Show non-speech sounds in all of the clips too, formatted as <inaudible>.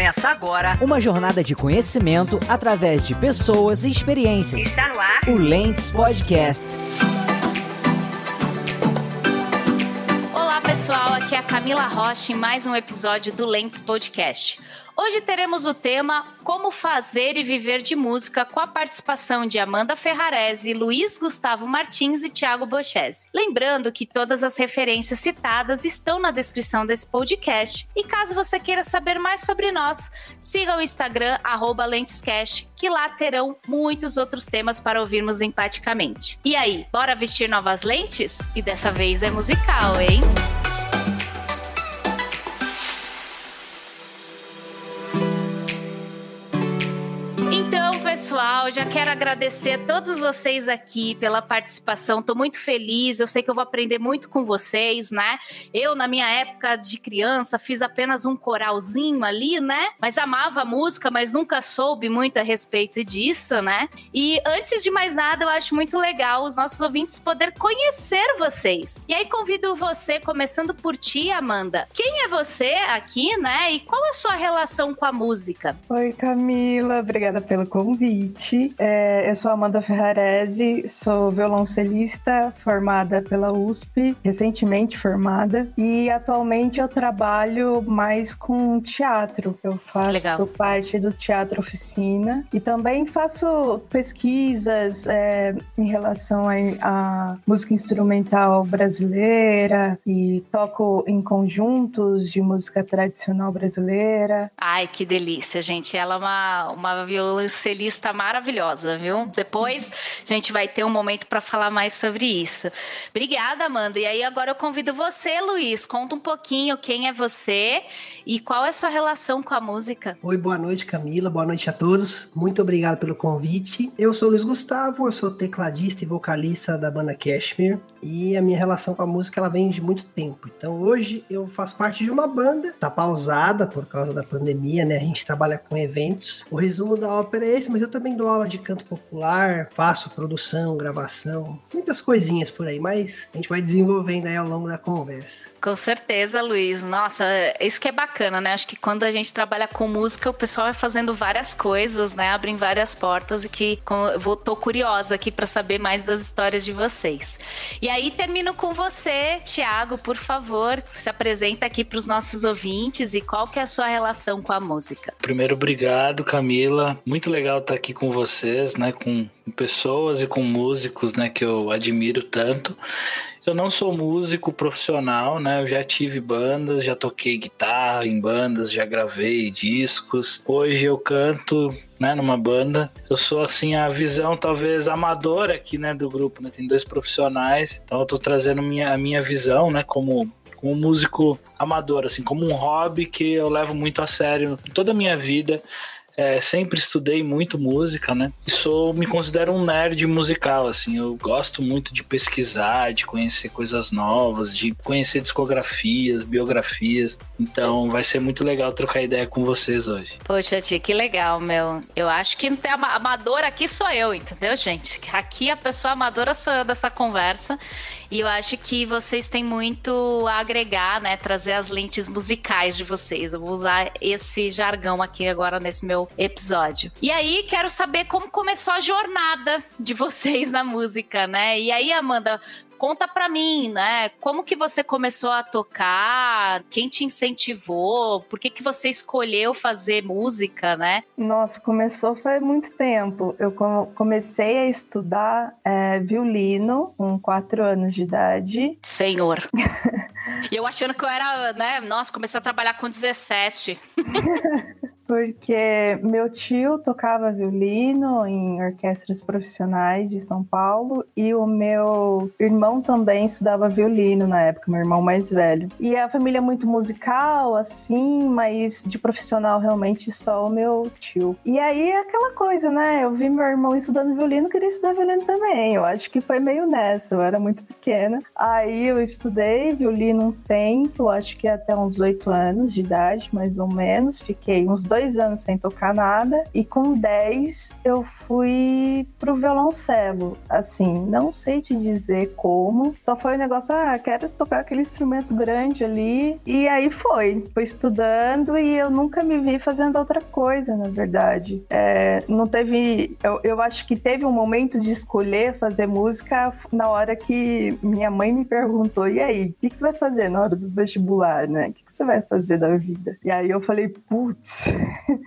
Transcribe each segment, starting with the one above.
Começa agora uma jornada de conhecimento através de pessoas e experiências. Está no ar o Lentes Podcast. Olá pessoal, aqui é a Camila Rocha em mais um episódio do Lentes Podcast. Hoje teremos o tema Como Fazer e Viver de Música com a participação de Amanda Ferrarese, Luiz Gustavo Martins e Thiago Bochese. Lembrando que todas as referências citadas estão na descrição desse podcast. E caso você queira saber mais sobre nós, siga o Instagram lentescast, que lá terão muitos outros temas para ouvirmos empaticamente. E aí, bora vestir novas lentes? E dessa vez é musical, hein? Pessoal, já quero agradecer a todos vocês aqui pela participação. Estou muito feliz. Eu sei que eu vou aprender muito com vocês, né? Eu, na minha época de criança, fiz apenas um coralzinho ali, né? Mas amava a música, mas nunca soube muito a respeito disso, né? E antes de mais nada, eu acho muito legal os nossos ouvintes poder conhecer vocês. E aí convido você, começando por ti, Amanda. Quem é você aqui, né? E qual a sua relação com a música? Oi, Camila. Obrigada pelo convite É, eu sou Amanda Ferrarese, sou violoncelista formada pela USP, recentemente formada, e atualmente eu trabalho mais com teatro. Eu faço Legal. parte do Teatro Oficina e também faço pesquisas é, em relação à música instrumental brasileira e toco em conjuntos de música tradicional brasileira. Ai, que delícia, gente. Ela é uma, uma violoncelista tá maravilhosa, viu? Depois a gente vai ter um momento para falar mais sobre isso. Obrigada, Amanda. E aí agora eu convido você, Luiz. Conta um pouquinho quem é você e qual é a sua relação com a música. Oi, boa noite, Camila. Boa noite a todos. Muito obrigado pelo convite. Eu sou Luiz Gustavo, eu sou tecladista e vocalista da banda Cashmere e a minha relação com a música ela vem de muito tempo. Então hoje eu faço parte de uma banda, tá pausada por causa da pandemia, né? A gente trabalha com eventos. O resumo da ópera é esse, mas eu também dou aula de canto popular, faço produção, gravação, muitas coisinhas por aí, mas a gente vai desenvolvendo aí ao longo da conversa. Com certeza, Luiz. Nossa, isso que é bacana, né? Acho que quando a gente trabalha com música, o pessoal vai fazendo várias coisas, né? Abrem várias portas e que eu tô curiosa aqui para saber mais das histórias de vocês. E aí termino com você, Tiago, por favor, se apresenta aqui para os nossos ouvintes e qual que é a sua relação com a música. Primeiro, obrigado, Camila. Muito legal estar aqui com vocês, né? Com pessoas e com músicos, né? Que eu admiro tanto. Eu não sou músico profissional, né? Eu já tive bandas, já toquei guitarra em bandas, já gravei discos. Hoje eu canto, né, numa banda. Eu sou assim a visão talvez amadora aqui, né, do grupo, né? Tem dois profissionais. Então eu tô trazendo minha, a minha visão, né, como como músico amador, assim, como um hobby que eu levo muito a sério toda a minha vida. É, sempre estudei muito música, né? E sou, me considero um nerd musical, assim. Eu gosto muito de pesquisar, de conhecer coisas novas, de conhecer discografias, biografias. Então vai ser muito legal trocar ideia com vocês hoje. Poxa, tia, que legal, meu. Eu acho que tem amadora aqui sou eu, entendeu, gente? Aqui a pessoa amadora sou eu dessa conversa. E eu acho que vocês têm muito a agregar, né? Trazer as lentes musicais de vocês. Eu vou usar esse jargão aqui agora nesse meu episódio. E aí, quero saber como começou a jornada de vocês na música, né? E aí, Amanda, conta para mim, né? Como que você começou a tocar? Quem te incentivou? Por que que você escolheu fazer música, né? Nossa, começou faz muito tempo. Eu comecei a estudar é, violino com quatro anos de idade. Senhor. <laughs> E eu achando que eu era, né? Nossa, comecei a trabalhar com 17. <laughs> porque meu tio tocava violino em orquestras profissionais de São Paulo e o meu irmão também estudava violino na época, meu irmão mais velho. E a família é muito musical, assim, mas de profissional realmente só o meu tio. E aí aquela coisa, né? Eu vi meu irmão estudando violino, queria estudar violino também. Eu acho que foi meio nessa, eu era muito pequena. Aí eu estudei violino um tempo, acho que até uns oito anos de idade, mais ou menos. Fiquei uns dois dois anos sem tocar nada e com 10 eu fui pro violoncelo. Assim, não sei te dizer como, só foi um negócio, ah, quero tocar aquele instrumento grande ali. E aí foi, fui estudando e eu nunca me vi fazendo outra coisa, na verdade. É, não teve, eu, eu acho que teve um momento de escolher fazer música na hora que minha mãe me perguntou, e aí, o que, que você vai fazer na hora do vestibular, né? O que você vai fazer da vida? E aí eu falei, putz,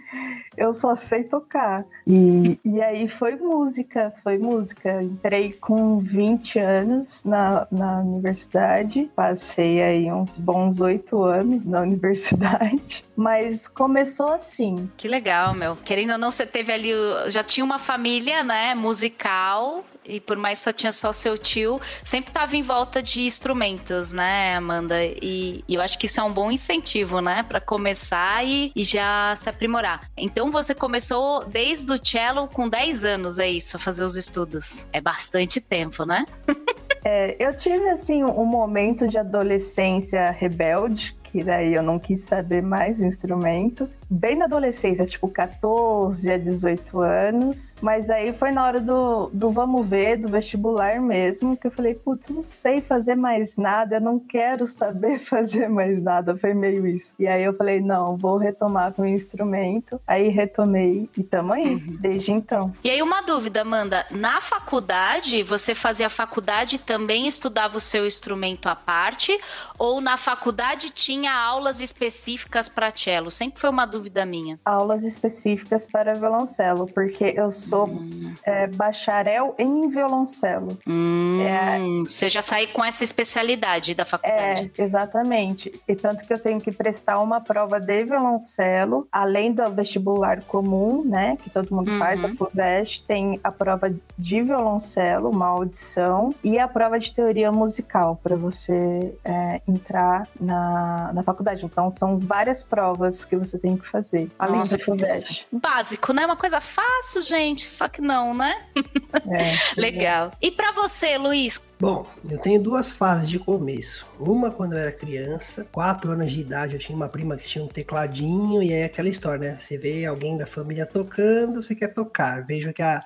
<laughs> eu só sei tocar. E, e aí foi música, foi música. Entrei com 20 anos na, na universidade, passei aí uns bons oito anos na <laughs> universidade, mas começou assim. Que legal, meu. Querendo ou não, você teve ali, já tinha uma família, né, musical, e por mais que só tinha só seu tio, sempre estava em volta de instrumentos, né, Amanda? E, e, eu acho que isso é um bom incentivo, né, para começar e, e, já se aprimorar. Então você começou desde o cello com 10 anos, é isso, a fazer os estudos. É bastante tempo, né? <laughs> é, eu tive, assim, um momento de adolescência rebelde, que daí eu não quis saber mais instrumento bem na adolescência, tipo 14 a 18 anos. Mas aí foi na hora do, do vamos ver, do vestibular mesmo, que eu falei, putz, não sei fazer mais nada, eu não quero saber <laughs> fazer mais nada. Foi meio isso. E aí eu falei, não, vou retomar com o instrumento. Aí retomei e tamo aí, uhum. desde então. E aí uma dúvida, Amanda, na faculdade, você fazia faculdade e também estudava o seu instrumento à parte? Ou na faculdade tinha aulas específicas para cello? Sempre foi uma dúvida minha. Aulas específicas para violoncelo, porque eu sou hum. é, bacharel em violoncelo. Hum, é, você já sai com essa especialidade da faculdade. É, exatamente. E tanto que eu tenho que prestar uma prova de violoncelo, além do vestibular comum, né? Que todo mundo uhum. faz, a FUVEST, tem a prova de violoncelo, uma audição, e a prova de teoria musical para você é, entrar na, na faculdade. Então, são várias provas que você tem que fazer. Além Nossa, do FUVEST. Básico, né? Uma coisa fácil, gente, só que não, né? É, <laughs> Legal. E para você, Luiz? Bom, eu tenho duas fases de começo. Uma quando eu era criança, quatro anos de idade, eu tinha uma prima que tinha um tecladinho, e aí aquela história, né? Você vê alguém da família tocando, você quer tocar. Vejo que a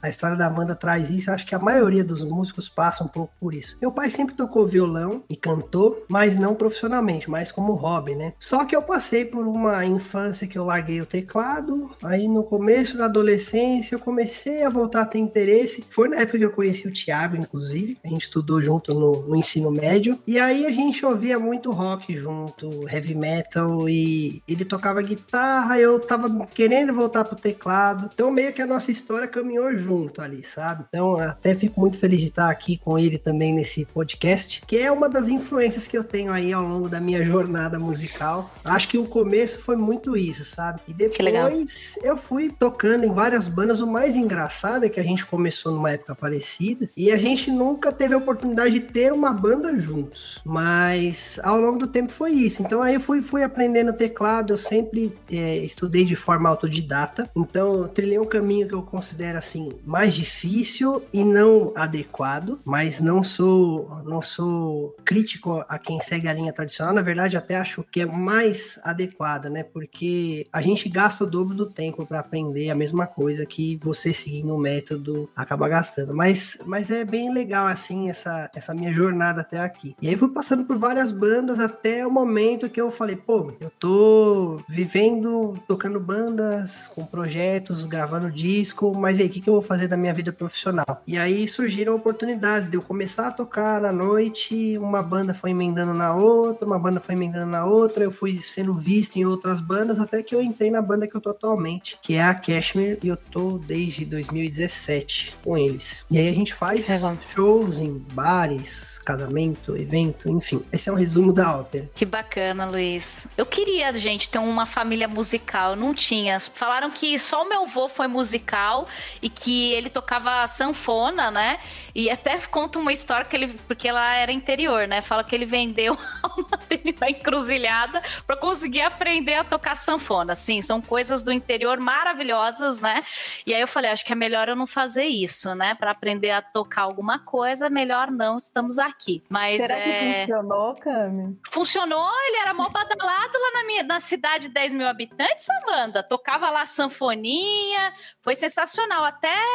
a história da Amanda traz isso. Acho que a maioria dos músicos passa um pouco por isso. Meu pai sempre tocou violão e cantou, mas não profissionalmente, mas como hobby, né? Só que eu passei por uma infância que eu larguei o teclado. Aí no começo da adolescência eu comecei a voltar a ter interesse. Foi na época que eu conheci o Thiago, inclusive. A gente estudou junto no, no ensino médio. E aí a gente ouvia muito rock junto, heavy metal. E ele tocava guitarra, eu tava querendo voltar pro teclado. Então meio que a nossa história caminhou junto junto ali, sabe? Então, até fico muito feliz de estar aqui com ele também nesse podcast, que é uma das influências que eu tenho aí ao longo da minha jornada musical. Acho que o começo foi muito isso, sabe? E depois eu fui tocando em várias bandas. O mais engraçado é que a gente começou numa época parecida e a gente nunca teve a oportunidade de ter uma banda juntos. Mas ao longo do tempo foi isso. Então aí eu fui, fui aprendendo teclado, eu sempre é, estudei de forma autodidata. Então eu trilhei um caminho que eu considero assim mais difícil e não adequado, mas não sou não sou crítico a quem segue a linha tradicional, na verdade até acho que é mais adequado, né? Porque a gente gasta o dobro do tempo para aprender a mesma coisa que você seguindo o método acaba gastando. Mas mas é bem legal assim essa essa minha jornada até aqui. E aí fui passando por várias bandas até o momento que eu falei, pô, eu tô vivendo tocando bandas, com projetos, gravando disco, mas aí o que que eu vou fazer da minha vida profissional. E aí surgiram oportunidades de eu começar a tocar à noite, uma banda foi emendando na outra, uma banda foi emendando na outra, eu fui sendo visto em outras bandas, até que eu entrei na banda que eu tô atualmente, que é a Cashmere, e eu tô desde 2017 com eles. E aí a gente faz shows em bares, casamento, evento, enfim. Esse é um resumo da ópera. Que bacana, Luiz. Eu queria, gente, ter uma família musical, não tinha. Falaram que só o meu avô foi musical e que e ele tocava sanfona, né? E até conta uma história que ele, porque ela era interior, né? Fala que ele vendeu <laughs> a alma dele na encruzilhada para conseguir aprender a tocar sanfona. Sim, são coisas do interior maravilhosas, né? E aí eu falei, acho que é melhor eu não fazer isso, né? Para aprender a tocar alguma coisa, melhor não, estamos aqui. Mas Será é... que funcionou, Cami? Funcionou, ele era mó badalado lá na minha na cidade de 10 mil habitantes, Amanda. Tocava lá sanfoninha, foi sensacional. Até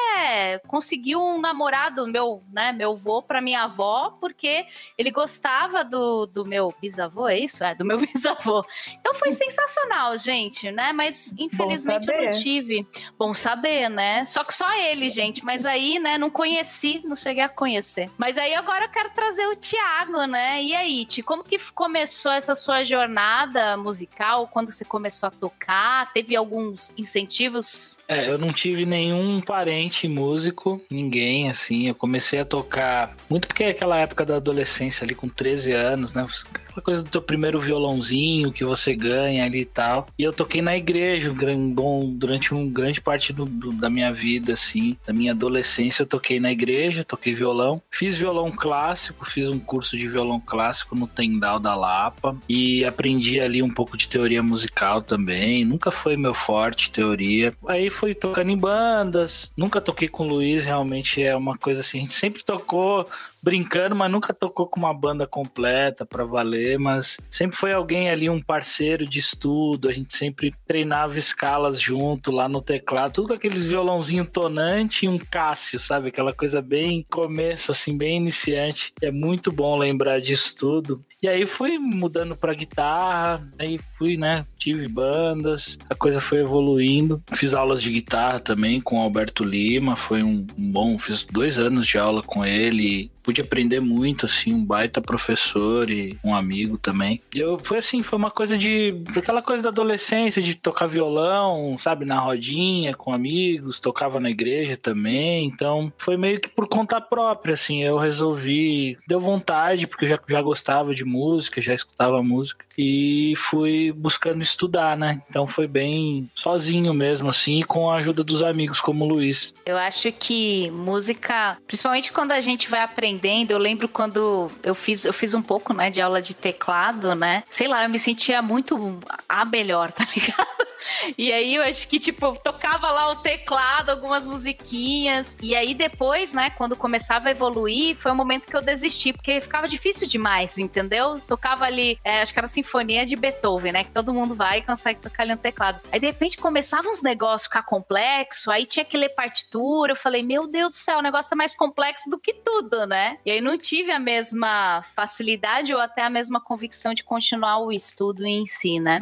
consegui um namorado, meu, né, meu vô para minha avó, porque ele gostava do, do meu bisavô, é isso? É, do meu <laughs> bisavô. Então foi sensacional, gente, né? Mas infelizmente eu não tive. Bom saber, né? Só que só ele, gente. Mas aí, né, não conheci, não cheguei a conhecer. Mas aí agora eu quero trazer o Thiago, né? E aí, Ti, como que começou essa sua jornada musical? Quando você começou a tocar? Teve alguns incentivos? É, eu não tive nenhum parente músico, ninguém, assim. Eu comecei a tocar muito porque é aquela época da adolescência ali com 13 anos, né? Aquela coisa do teu primeiro violãozinho que você ganha ali e tal. E eu toquei na igreja bom, durante uma grande parte do, do, da minha vida, assim. Da minha adolescência eu toquei na igreja, toquei violão. Fiz violão clássico, fiz um curso de violão clássico no Tendal da Lapa. E aprendi ali um pouco de teoria musical também. Nunca foi meu forte teoria. Aí fui tocando em bandas. Nunca toquei com o Luiz, realmente é uma coisa assim. A gente sempre tocou brincando, mas nunca tocou com uma banda completa para valer, mas sempre foi alguém ali, um parceiro de estudo, a gente sempre treinava escalas junto lá no teclado, tudo com aqueles violãozinho tonante e um Cássio, sabe? Aquela coisa bem começo, assim, bem iniciante. É muito bom lembrar disso tudo. E aí fui mudando pra guitarra, aí fui, né? Tive bandas, a coisa foi evoluindo. Fiz aulas de guitarra também com o Alberto Lima, foi um, um bom, fiz dois anos de aula com ele pude aprender muito, assim, um baita professor e um amigo também. E eu, foi assim, foi uma coisa de, aquela coisa da adolescência, de tocar violão, sabe, na rodinha, com amigos, tocava na igreja também, então foi meio que por conta própria, assim, eu resolvi, deu vontade, porque eu já, já gostava de música, já escutava música, e fui buscando estudar, né, então foi bem sozinho mesmo, assim, com a ajuda dos amigos como o Luiz. Eu acho que música, principalmente quando a gente vai aprender aprendendo. Eu lembro quando eu fiz, eu fiz um pouco, né, de aula de teclado, né? Sei lá, eu me sentia muito a melhor, tá ligado? <laughs> E aí eu acho que, tipo, tocava lá o teclado, algumas musiquinhas. E aí depois, né, quando começava a evoluir, foi o momento que eu desisti, porque ficava difícil demais, entendeu? Tocava ali, é, acho que era a Sinfonia de Beethoven, né? Que todo mundo vai e consegue tocar ali no teclado. Aí de repente começavam uns negócios ficar complexo, aí tinha que ler partitura. Eu falei, meu Deus do céu, o negócio é mais complexo do que tudo, né? E aí não tive a mesma facilidade ou até a mesma convicção de continuar o estudo em si, né?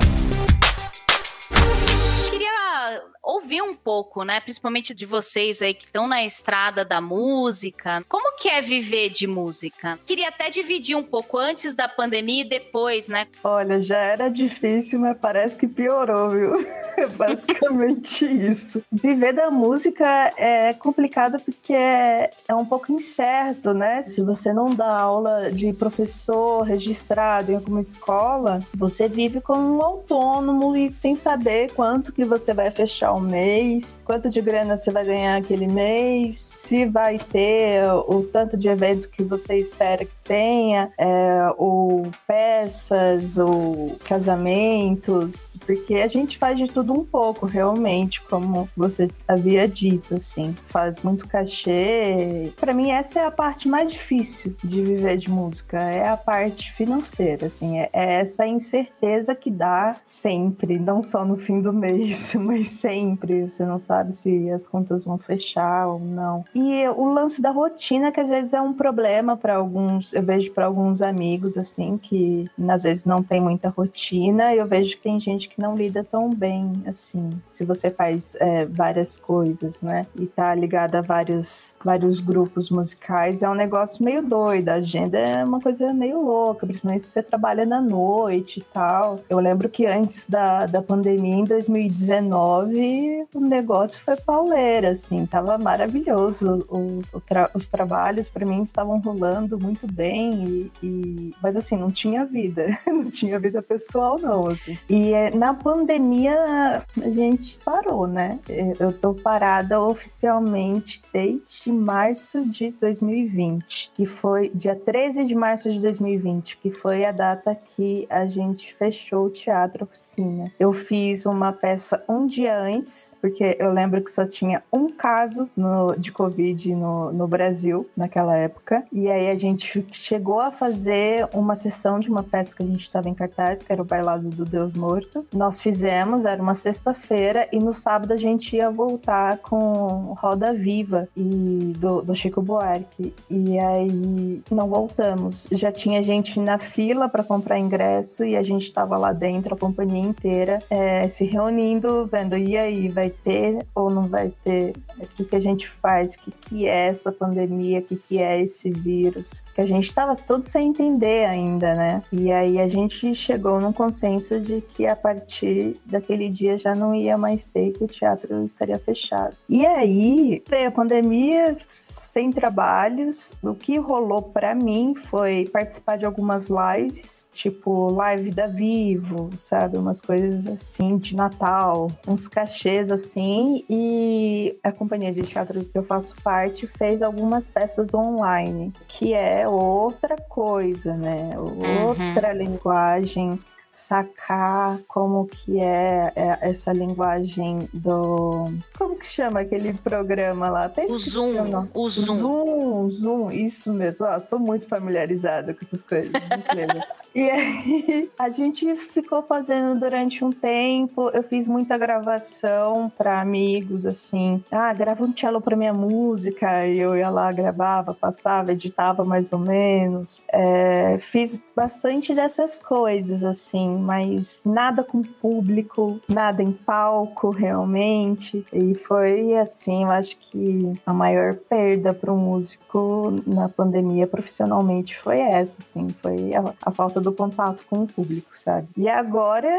Queria ouvir um pouco, né? Principalmente de vocês aí que estão na estrada da música. Como que é viver de música? Queria até dividir um pouco antes da pandemia e depois, né? Olha, já era difícil, mas parece que piorou, viu? <laughs> É basicamente isso. Viver da música é complicado porque é, é um pouco incerto, né? Se você não dá aula de professor registrado em alguma escola, você vive como um autônomo e sem saber quanto que você vai fechar um mês, quanto de grana você vai ganhar aquele mês, se vai ter o tanto de evento que você espera que tenha, é, ou peças, ou casamentos, porque a gente faz de tudo um pouco, realmente, como você havia dito, assim, faz muito cachê. Para mim, essa é a parte mais difícil de viver de música, é a parte financeira, assim, é, é essa incerteza que dá sempre, não só no fim do mês, <laughs> mas sempre você não sabe se as contas vão fechar ou não. E o lance da rotina, que às vezes é um problema para alguns, eu vejo para alguns amigos, assim, que às vezes não tem muita rotina, eu vejo que tem gente que não lida tão bem, assim, se você faz é, várias coisas, né? E tá ligado a vários, vários grupos musicais, é um negócio meio doido, a agenda é uma coisa meio louca, principalmente se você trabalha na noite e tal. Eu lembro que antes da, da pandemia, em 2019, o negócio foi pauleira, assim, tava maravilhoso. O, o tra os trabalhos para mim estavam rolando muito bem bem, e, e... mas assim, não tinha vida, <laughs> não tinha vida pessoal não, assim. E é, na pandemia a gente parou, né? Eu tô parada oficialmente desde março de 2020, que foi dia 13 de março de 2020, que foi a data que a gente fechou o teatro oficina. Eu fiz uma peça um dia antes, porque eu lembro que só tinha um caso no, de Covid no, no Brasil naquela época. E aí a gente chegou a fazer uma sessão de uma peça que a gente estava em cartaz, que era o Bailado do Deus Morto. Nós fizemos, era uma sexta-feira, e no sábado a gente ia voltar com Roda Viva e do, do Chico Buarque. E aí não voltamos. Já tinha gente na fila para comprar ingresso e a gente estava lá dentro, a companhia inteira, é, se reunindo, vendo, e aí, vai ter ou não vai ter? O que, que a gente faz? O que, que é essa pandemia? O que, que é esse vírus? Que a gente estava tudo sem entender ainda, né? E aí a gente chegou num consenso de que a partir daquele dia já não ia mais ter, que o teatro estaria fechado. E aí veio a pandemia, sem trabalhos. O que rolou para mim foi participar de algumas lives, tipo live da Vivo, sabe? Umas coisas assim de Natal, uns cachês assim. E a companhia de teatro que eu faço parte fez algumas peças online, que é outra coisa, né? Uhum. Outra linguagem sacar como que é, é, essa linguagem do como que chama aquele programa lá? Até o Zoom o, o Zoom. Zoom Zoom isso mesmo. Ah, sou muito familiarizada com essas coisas <laughs> e aí a gente ficou fazendo durante um tempo. Eu fiz muita gravação para amigos assim. Ah grava um cello para minha música. E eu ia lá gravava passava editava mais ou menos. É, fiz bastante dessas coisas assim assim, mas nada com público, nada em palco realmente. E foi assim, eu acho que a maior perda para um músico na pandemia profissionalmente foi essa, assim, foi a, a falta do contato com o público, sabe? E agora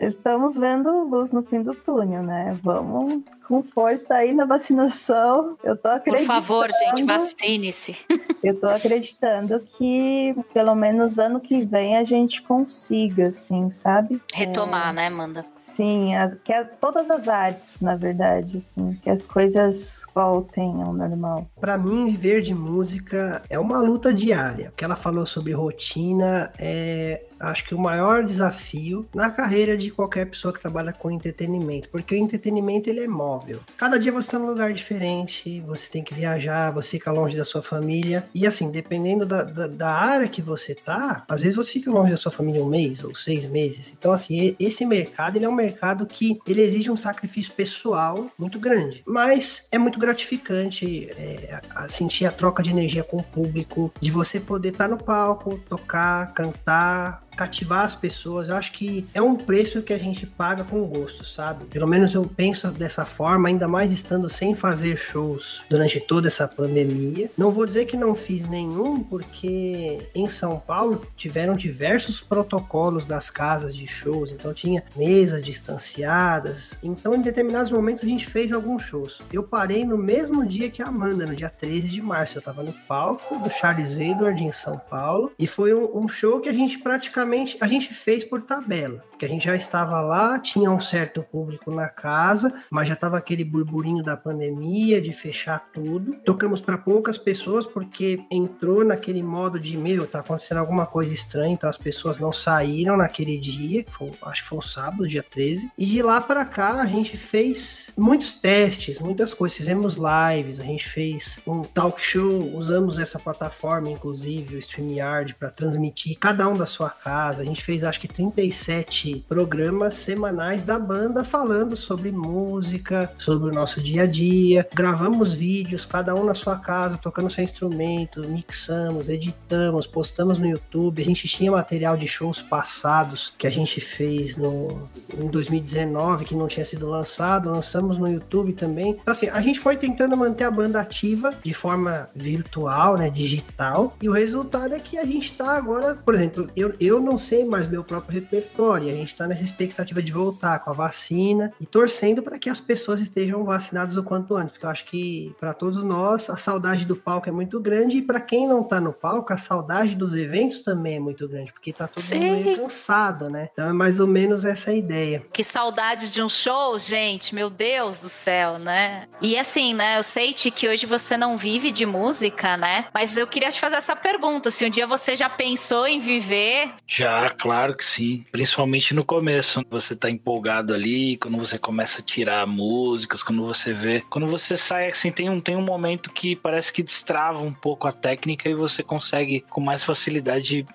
estamos vendo luz no fim do túnel, né? Vamos com força aí na vacinação. Eu tô acreditando. Por favor, gente, vacine-se. <laughs> eu tô acreditando que pelo menos ano que vem a gente consiga, assim, sabe? Retomar, é... né, Amanda? Sim, a, que é, todas as artes, na verdade, assim, que as coisas voltem ao normal. Para mim, viver de música é uma luta diária. O que ela falou sobre rotina é acho que o maior desafio na carreira de qualquer pessoa que trabalha com entretenimento, porque o entretenimento ele é móvel. Cada dia você está num lugar diferente, você tem que viajar, você fica longe da sua família e assim, dependendo da, da, da área que você tá, às vezes você fica longe da sua família um mês ou seis meses. Então assim, esse mercado ele é um mercado que ele exige um sacrifício pessoal muito grande, mas é muito gratificante é, a sentir a troca de energia com o público, de você poder estar tá no palco, tocar, cantar, cativar as pessoas. Eu acho que é um preço que a gente paga com gosto, sabe? Pelo menos eu penso dessa forma, ainda mais estando sem fazer shows durante toda essa pandemia. Não vou dizer que não fiz nenhum, porque em São Paulo tiveram diversos protocolos das casas de shows, então tinha mesas distanciadas. Então, em determinados momentos, a gente fez alguns shows. Eu parei no mesmo dia que a Amanda, no dia 13 de março. Eu tava no palco do Charles Edward em São Paulo, e foi um, um show que a gente praticamente a gente fez por tabela, que a gente já estava lá, tinha um certo público na casa, mas já estava aquele burburinho da pandemia, de fechar tudo. Tocamos para poucas pessoas porque entrou naquele modo de meu, tá acontecendo alguma coisa estranha, então as pessoas não saíram naquele dia, foi, acho que foi um sábado, dia 13. E de lá para cá a gente fez muitos testes, muitas coisas, fizemos lives, a gente fez um talk show, usamos essa plataforma inclusive, o StreamYard para transmitir cada um da sua casa. A gente fez acho que 37 programas semanais da banda falando sobre música, sobre o nosso dia a dia. Gravamos vídeos, cada um na sua casa, tocando seu instrumento, mixamos, editamos, postamos no YouTube. A gente tinha material de shows passados que a gente fez no, em 2019 que não tinha sido lançado, lançamos no YouTube também. Então, assim, a gente foi tentando manter a banda ativa de forma virtual, né, digital, e o resultado é que a gente tá agora, por exemplo, eu, eu não sei mais meu próprio repertório. A gente está nessa expectativa de voltar com a vacina e torcendo para que as pessoas estejam vacinadas o quanto antes, porque eu acho que para todos nós a saudade do palco é muito grande e para quem não está no palco, a saudade dos eventos também é muito grande, porque tá todo Sim. mundo cansado, né? Então é mais ou menos essa a ideia. Que saudade de um show, gente, meu Deus do céu, né? E assim, né, eu sei que hoje você não vive de música, né? Mas eu queria te fazer essa pergunta, se um dia você já pensou em viver? Já, claro que sim, principalmente no começo, você tá empolgado ali, quando você começa a tirar músicas, quando você vê, quando você sai assim, tem um tem um momento que parece que destrava um pouco a técnica e você consegue com mais facilidade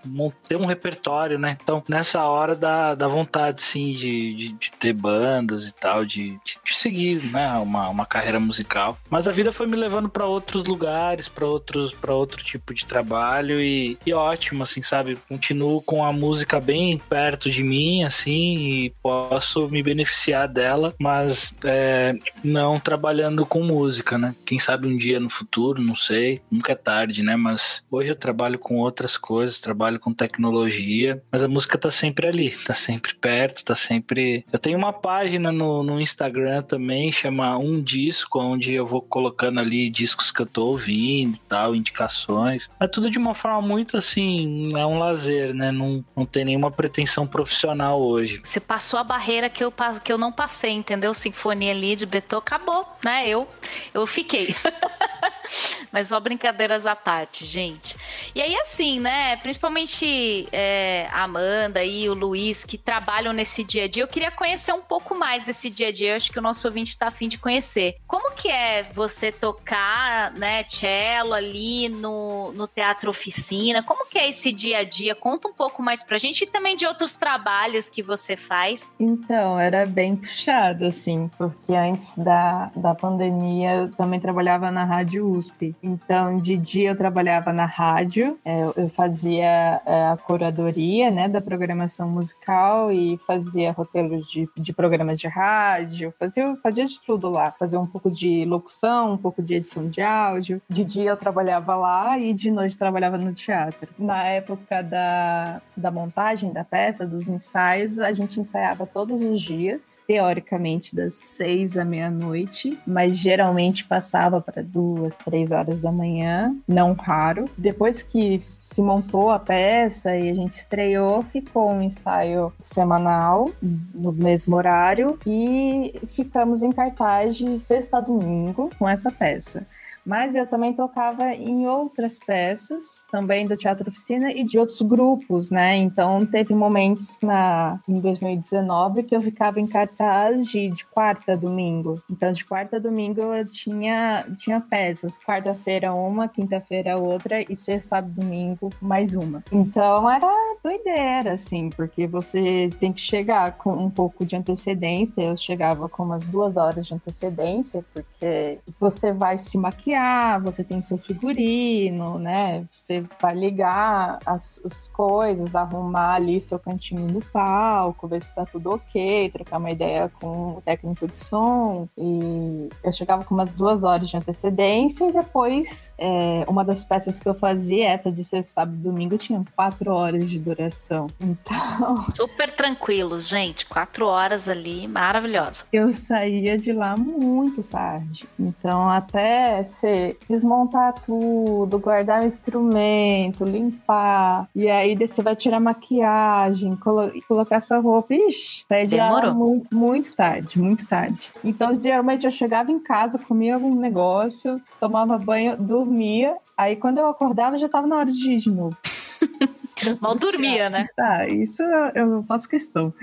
ter um repertório, né? Então, nessa hora dá, dá vontade, sim, de, de, de ter bandas e tal, de, de, de, seguir, né? Uma, uma carreira musical. Mas a vida foi me levando para outros lugares, para outros para outro tipo de trabalho e, e ótimo, assim, sabe? Continuo com a música bem perto de mim, assim, e posso me beneficiar dela, mas é, não trabalhando com música, né? Quem sabe um dia no futuro, não sei, nunca é tarde, né? Mas hoje eu trabalho com outras coisas, trabalho com tecnologia, mas a música tá sempre ali, tá sempre perto, tá sempre. Eu tenho uma página no, no Instagram também, chama Um Disco, onde eu vou colocando ali discos que eu tô ouvindo e tal, indicações. É tudo de uma forma muito assim, é um lazer, né? Não, não tem nenhuma pretensão profissional hoje. Você passou a barreira que eu, que eu não passei, entendeu? Sinfonia ali de Beethoven, acabou, né? Eu, eu fiquei. <laughs> <laughs> Mas só brincadeiras à parte, gente. E aí, assim, né? Principalmente é, a Amanda e o Luiz, que trabalham nesse dia a dia, eu queria conhecer um pouco mais desse dia a dia. Eu acho que o nosso ouvinte está afim de conhecer. Como que é você tocar, né, cello ali no, no Teatro Oficina? Como que é esse dia a dia? Conta um pouco mais pra gente e também de outros trabalhos que você faz. Então, era bem puxado, assim, porque antes da, da pandemia eu também trabalhava na Rádio USP. Então, de dia eu trabalhava na rádio, é, eu fazia é, a curadoria né, da programação musical e fazia roteiros de, de programas de rádio, fazia, fazia de tudo lá. Fazia um pouco de locução, um pouco de edição de áudio. De dia eu trabalhava lá e de noite trabalhava no teatro. Na época da, da montagem da peça, dos ensaios, a gente ensaiava todos os dias, teoricamente das seis à meia-noite, mas geralmente passava para duas, três horas da manhã, não raro. Depois que se montou a peça e a gente estreou, ficou um ensaio semanal, no mesmo horário, e ficamos em cartaz de sexta a domingo com essa peça. Mas eu também tocava em outras peças, também do Teatro Oficina e de outros grupos, né? Então teve momentos na, em 2019 que eu ficava em cartaz de, de quarta a domingo. Então de quarta a domingo eu tinha, tinha peças. Quarta-feira uma, quinta-feira outra e sexta, sábado, domingo mais uma. Então era doideira, assim, porque você tem que chegar com um pouco de antecedência. Eu chegava com umas duas horas de antecedência, porque você vai se maquiar você tem seu figurino, né? Você vai ligar as, as coisas, arrumar ali seu cantinho no palco, ver se tá tudo ok, trocar uma ideia com o técnico de som. E eu chegava com umas duas horas de antecedência e depois é, uma das peças que eu fazia, essa de ser sábado e domingo, tinha quatro horas de duração. Então. <laughs> Super tranquilo, gente. Quatro horas ali, maravilhosa. Eu saía de lá muito tarde. Então, até você desmontar tudo, guardar o instrumento, limpar, e aí você vai tirar maquiagem, colo colocar sua roupa. Ixi, Demorou. muito, muito tarde, muito tarde. Então, geralmente eu chegava em casa, comia algum negócio, tomava banho, dormia, aí quando eu acordava já tava na hora de ir de novo. <laughs> <laughs> Mal dormia, né? Tá, <laughs> isso eu não faço questão.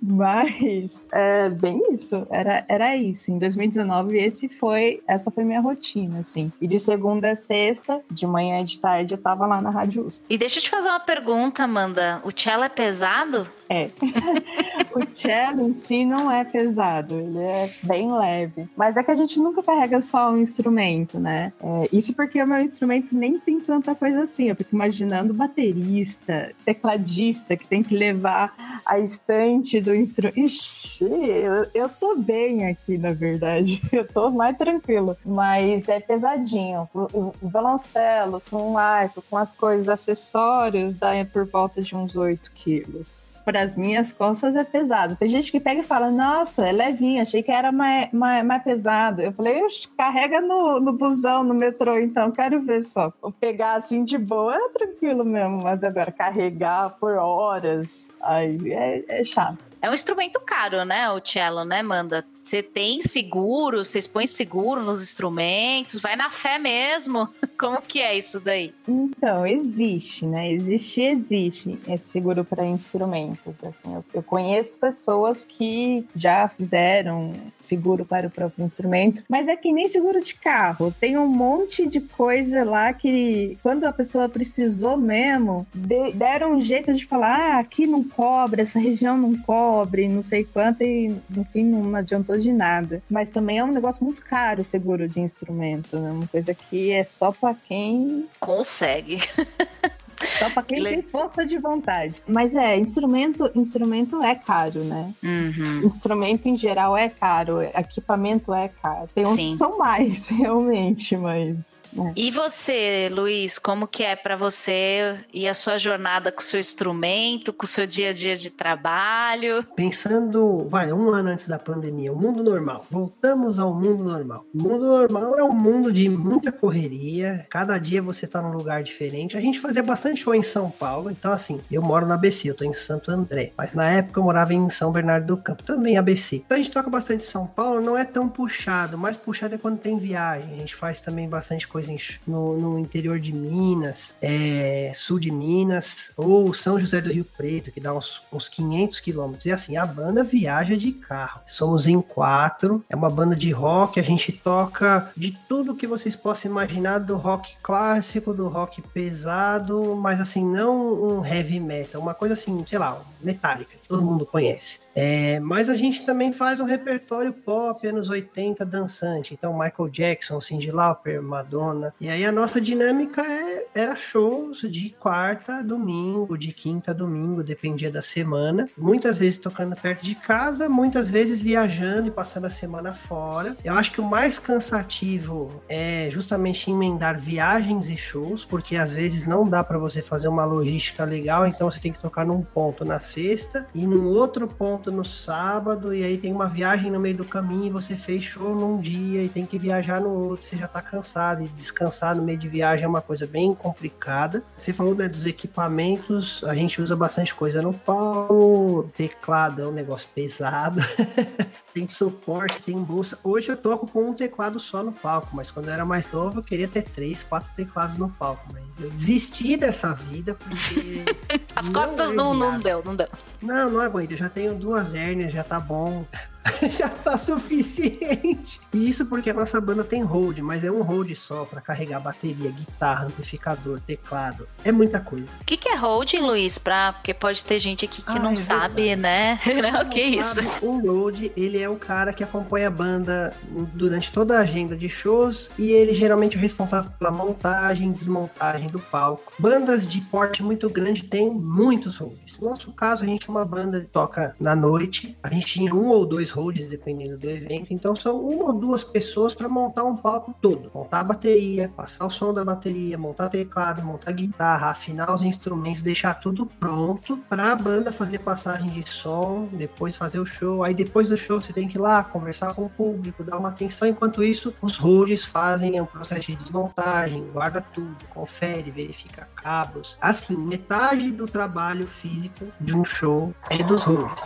Mas é bem isso. Era, era isso. Em 2019, esse foi, essa foi minha rotina, assim. E de segunda a sexta, de manhã e de tarde, eu tava lá na Rádio USP. E deixa eu te fazer uma pergunta, Amanda. O cello é pesado? É. <laughs> o cello em si não é pesado, ele é bem leve. Mas é que a gente nunca carrega só um instrumento, né? É, isso porque o meu instrumento nem tem tanta coisa assim. Eu fico imaginando baterista, tecladista, que tem que levar a estante do instrumento. Ixi, eu, eu tô bem aqui, na verdade. <laughs> Eu tô mais tranquilo. Mas é pesadinho. O, violoncelo, com o arco, com as coisas, acessórios, dá por volta de uns 8 quilos. Pra para as minhas costas é pesado. Tem gente que pega e fala, nossa, é levinho, achei que era mais, mais, mais pesado. Eu falei, carrega no, no busão, no metrô, então, quero ver só. Pegar assim de boa, é tranquilo mesmo, mas agora carregar por horas, aí é, é chato. É um instrumento caro, né, o cello, né, Manda? Você tem seguro, vocês põem seguro nos instrumentos, vai na fé mesmo. <laughs> Como que é isso daí? Então, existe, né? Existe, existe esse seguro para instrumentos. Assim, eu, eu, conheço pessoas que já fizeram seguro para o próprio instrumento, mas é que nem seguro de carro. Tem um monte de coisa lá que, quando a pessoa precisou mesmo, de, deram um jeito de falar: ah, aqui não cobre, essa região não cobre cobre, não sei quanto, e no fim não adiantou de nada. Mas também é um negócio muito caro o seguro de instrumento, né? Uma coisa que é só para quem consegue. <laughs> Só para quem tem força de vontade. Mas é, instrumento, instrumento é caro, né? Uhum. Instrumento em geral é caro, equipamento é caro. Tem uns Sim. que são mais, <laughs> realmente, mas. É. E você, Luiz, como que é para você e a sua jornada com o seu instrumento, com o seu dia a dia de trabalho? Pensando, vai, um ano antes da pandemia, o mundo normal. Voltamos ao mundo normal. O mundo normal é um mundo de muita correria. Cada dia você tá num lugar diferente. A gente fazia bastante show em São Paulo, então assim, eu moro no ABC, eu tô em Santo André. Mas na época eu morava em São Bernardo do Campo, também ABC. Então a gente toca bastante em São Paulo, não é tão puxado, mais puxado é quando tem viagem. A gente faz também bastante coisa no, no interior de Minas, é, sul de Minas, ou São José do Rio Preto, que dá uns, uns 500 quilômetros. E assim, a banda viaja de carro. Somos em quatro, é uma banda de rock, a gente toca de tudo que vocês possam imaginar, do rock clássico, do rock pesado, mas assim, não um heavy metal, uma coisa assim, sei lá, metálica, todo mundo conhece. É, mas a gente também faz um repertório pop anos 80 dançante. Então, Michael Jackson, Cyndi Lauper, Madonna. E aí a nossa dinâmica é, era shows de quarta a domingo, de quinta a domingo, dependia da semana. Muitas vezes tocando perto de casa, muitas vezes viajando e passando a semana fora. Eu acho que o mais cansativo é justamente emendar viagens e shows, porque às vezes não dá para você fazer uma logística legal, então você tem que tocar num ponto na sexta e num outro ponto no sábado e aí tem uma viagem no meio do caminho e você fechou num dia e tem que viajar no outro, você já tá cansado e descansar no meio de viagem é uma coisa bem complicada. Você falou né, dos equipamentos, a gente usa bastante coisa no pau, teclado é um negócio pesado. <laughs> tem suporte, tem bolsa. Hoje eu toco com um teclado só no palco, mas quando eu era mais novo eu queria ter três, quatro teclados no palco, mas eu desisti dessa vida porque <laughs> as costas é não, não deu, não deu. Não, não aguento, eu já tenho duas hérnias já tá bom. <laughs> já tá suficiente. E isso porque a nossa banda tem hold, mas é um hold só para carregar bateria, guitarra, amplificador, teclado. É muita coisa. O que, que é hold, Luiz? Pra... Porque pode ter gente aqui que ah, não é sabe, <laughs> né? o que é isso? O hold, ele é o cara que acompanha a banda durante toda a agenda de shows e ele geralmente é responsável pela montagem e desmontagem do palco. Bandas de porte muito grande têm muitos holds. No nosso caso, a gente é uma banda que toca na noite. A gente tinha um ou dois holds, dependendo do evento. Então, são uma ou duas pessoas para montar um palco todo. Montar a bateria, passar o som da bateria, montar teclado, montar guitarra, afinar os instrumentos, deixar tudo pronto para a banda fazer passagem de som, depois fazer o show. Aí, depois do show, você tem que ir lá conversar com o público, dar uma atenção. Enquanto isso, os holds fazem o processo de desmontagem, guarda tudo, confere, verifica cabos. Assim, metade do trabalho físico de um show é dos roles.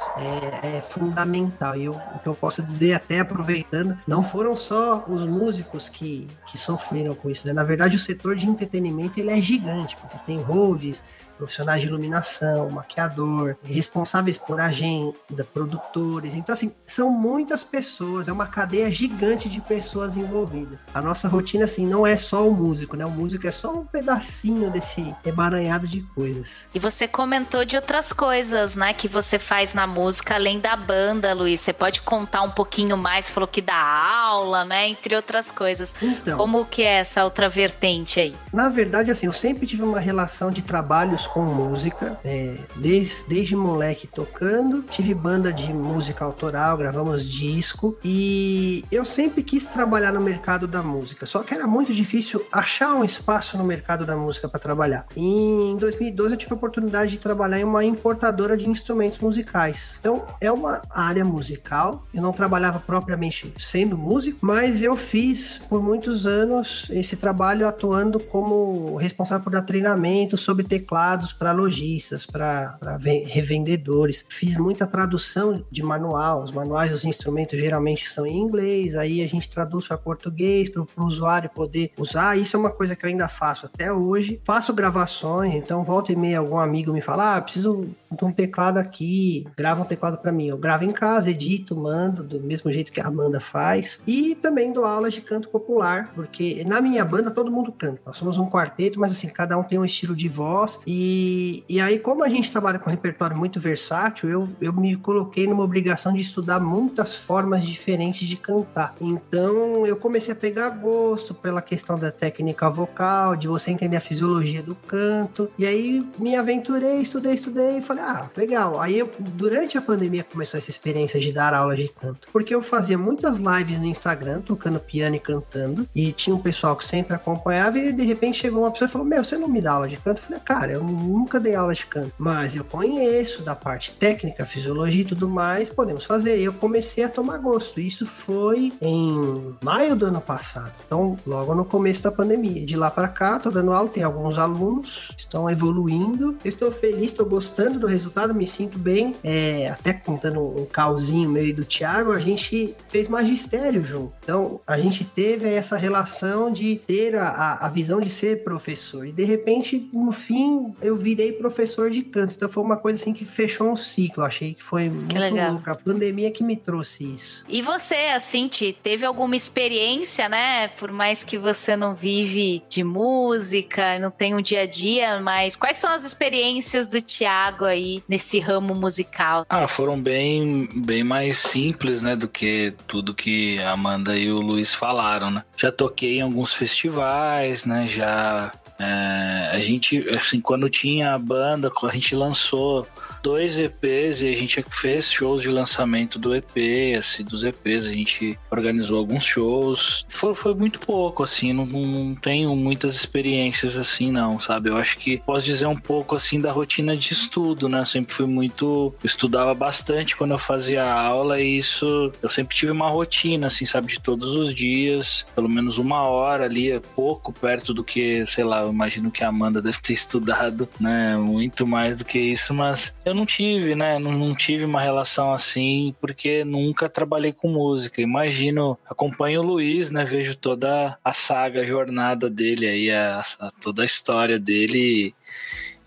É, é fundamental. E eu, o que eu posso dizer, até aproveitando, não foram só os músicos que, que sofreram com isso. Né? Na verdade, o setor de entretenimento ele é gigante, porque tem holds, profissionais de iluminação, maquiador, responsáveis por agenda, produtores. Então, assim, são muitas pessoas, é uma cadeia gigante de pessoas envolvidas. A nossa rotina, assim, não é só o músico, né? O músico é só um pedacinho desse emaranhado de coisas. E você comentou de outras coisas, né, que você faz na música, além da banda, Luiz. Você pode pode contar um pouquinho mais? Falou que dá aula, né? Entre outras coisas. Então, Como que é essa outra vertente aí? Na verdade, assim, eu sempre tive uma relação de trabalhos com música, é, desde, desde moleque tocando, tive banda de música autoral, gravamos disco e eu sempre quis trabalhar no mercado da música, só que era muito difícil achar um espaço no mercado da música para trabalhar. E em 2012 eu tive a oportunidade de trabalhar em uma importadora de instrumentos musicais. Então, é uma área musical. Eu não trabalhava propriamente sendo músico, mas eu fiz por muitos anos esse trabalho atuando como responsável por dar treinamento sobre teclados para lojistas, para revendedores. Fiz muita tradução de manual. Os manuais dos instrumentos geralmente são em inglês, aí a gente traduz para português para o usuário poder usar. Isso é uma coisa que eu ainda faço até hoje. Faço gravações, então volta e meia algum amigo me fala: ah, preciso um teclado aqui, grava um teclado para mim. Eu gravo em casa, edito, mando, do mesmo jeito que a Amanda faz. E também dou aulas de canto popular, porque na minha banda todo mundo canta. Nós somos um quarteto, mas assim, cada um tem um estilo de voz. E, e aí, como a gente trabalha com um repertório muito versátil, eu, eu me coloquei numa obrigação de estudar muitas formas diferentes de cantar. Então, eu comecei a pegar gosto pela questão da técnica vocal, de você entender a fisiologia do canto. E aí, me aventurei, estudei, estudei e falei, ah, legal. Aí, eu, durante a pandemia, começou essa experiência de dar aulas de canto. Porque eu fazia muitas lives no Instagram, tocando piano e cantando. E tinha um pessoal que sempre acompanhava. E de repente chegou uma pessoa e falou: Meu, você não me dá aula de canto? Eu falei: Cara, eu nunca dei aula de canto. Mas eu conheço da parte técnica, fisiologia e tudo mais. Podemos fazer. E eu comecei a tomar gosto. Isso foi em maio do ano passado. Então, logo no começo da pandemia. De lá para cá, tô dando aula. Tem alguns alunos estão evoluindo. Estou feliz, estou gostando do resultado, me sinto bem. É, até contando um calzinho meio do Thiago, a gente fez magistério junto. Então, a gente teve essa relação de ter a, a visão de ser professor. E de repente, no fim, eu virei professor de canto. Então, foi uma coisa assim que fechou um ciclo. achei que foi muito que louco. A pandemia que me trouxe isso. E você, assim, Ti, teve alguma experiência, né? Por mais que você não vive de música, não tem um dia a dia, mas quais são as experiências do Tiago aí nesse ramo musical? Ah, foram bem, bem mais simples, né, do que tudo que a Amanda e o Luiz falaram, né? Já toquei em alguns festivais, né? Já é, a gente, assim, quando tinha a banda, a gente lançou dois EPs e a gente fez shows de lançamento do EP, assim, dos EPs, a gente organizou alguns shows. Foi, foi muito pouco, assim, não, não tenho muitas experiências assim, não, sabe? Eu acho que posso dizer um pouco, assim, da rotina de estudo, né? Eu sempre fui muito. Estudava bastante quando eu fazia aula e isso. Eu sempre tive uma rotina, assim, sabe? De todos os dias, pelo menos uma hora ali, é pouco perto do que, sei lá, eu imagino que a Amanda <laughs> deve ter estudado, né? Muito mais do que isso, mas eu não tive, né? Não, não, tive uma relação assim, porque nunca trabalhei com música. Imagino, acompanho o Luiz, né? Vejo toda a saga, a jornada dele aí, a, a toda a história dele.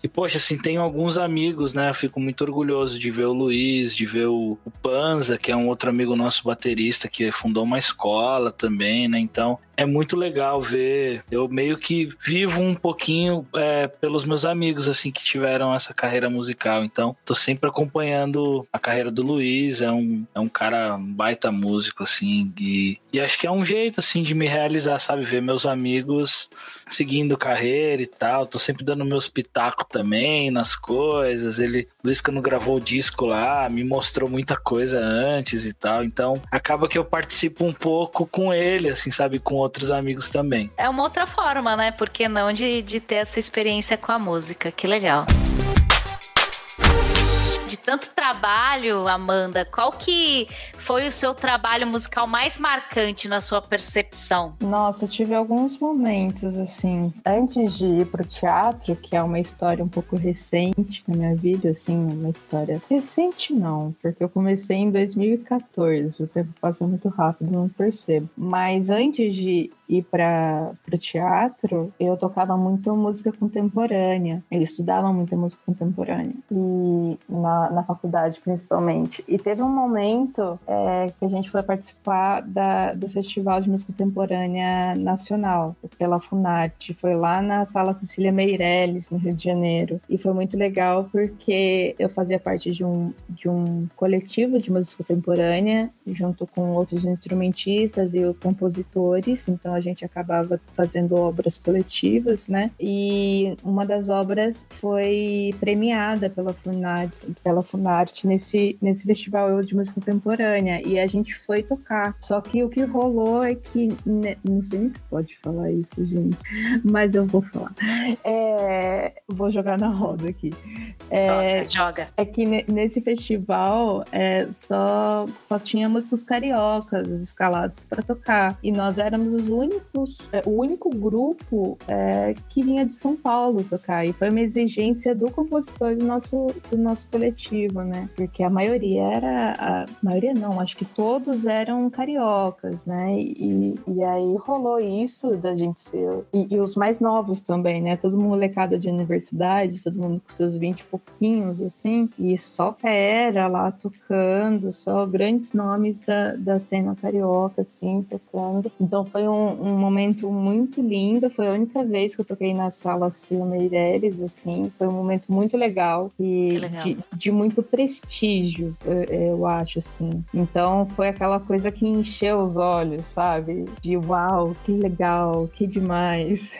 E, poxa, assim, tenho alguns amigos, né? Eu fico muito orgulhoso de ver o Luiz, de ver o, o Panza, que é um outro amigo nosso baterista, que fundou uma escola também, né? Então, é muito legal ver. Eu meio que vivo um pouquinho é, pelos meus amigos, assim, que tiveram essa carreira musical. Então, tô sempre acompanhando a carreira do Luiz. É um, é um cara baita músico, assim. E, e acho que é um jeito, assim, de me realizar, sabe? Ver meus amigos seguindo carreira e tal. Tô sempre dando meus pitacos também nas coisas. Ele, Luiz, quando gravou o disco lá, me mostrou muita coisa antes e tal. Então, acaba que eu participo um pouco com ele, assim, sabe? Com outros amigos também. É uma outra forma, né? Por que não de, de ter essa experiência com a música? Que legal tanto trabalho, Amanda, qual que foi o seu trabalho musical mais marcante na sua percepção? Nossa, eu tive alguns momentos assim. Antes de ir pro teatro, que é uma história um pouco recente na minha vida, assim, uma história recente não, porque eu comecei em 2014. O tempo passa muito rápido, não percebo. Mas antes de ir para o teatro, eu tocava muito música contemporânea. Eu estudava muita música contemporânea. E na, na faculdade, principalmente. E teve um momento é que a gente foi participar da, do Festival de Música Contemporânea Nacional, pela Funarte. Foi lá na Sala Cecília Meirelles, no Rio de Janeiro. E foi muito legal porque eu fazia parte de um, de um coletivo de música contemporânea, junto com outros instrumentistas e compositores. Então a gente acabava fazendo obras coletivas, né? E uma das obras foi premiada pela Funarte, pela Funarte nesse, nesse festival de música contemporânea. E a gente foi tocar. Só que o que rolou é que. Né, não sei se pode falar isso, gente, mas eu vou falar. É, vou jogar na roda aqui. É, joga. É que nesse festival é, só, só tinha músicos cariocas escalados para tocar. E nós éramos os únicos, é, o único grupo é, que vinha de São Paulo tocar. E foi uma exigência do compositor do nosso, do nosso coletivo, né? Porque a maioria era. A maioria não, acho que todos eram cariocas, né? E, e aí rolou isso da gente ser. E, e os mais novos também, né? Todo mundo molecada de universidade, todo mundo com seus 20 e pouquinhos, assim. E só era lá tocando, só grandes nomes da, da cena carioca, assim, tocando. Então foi um, um momento muito lindo. Foi a única vez que eu toquei na sala Silvia Meireles, assim. Foi um momento muito legal e legal. De, de, muito prestígio, eu, eu acho, assim. Então foi aquela coisa que encheu os olhos, sabe? De uau, que legal, que demais.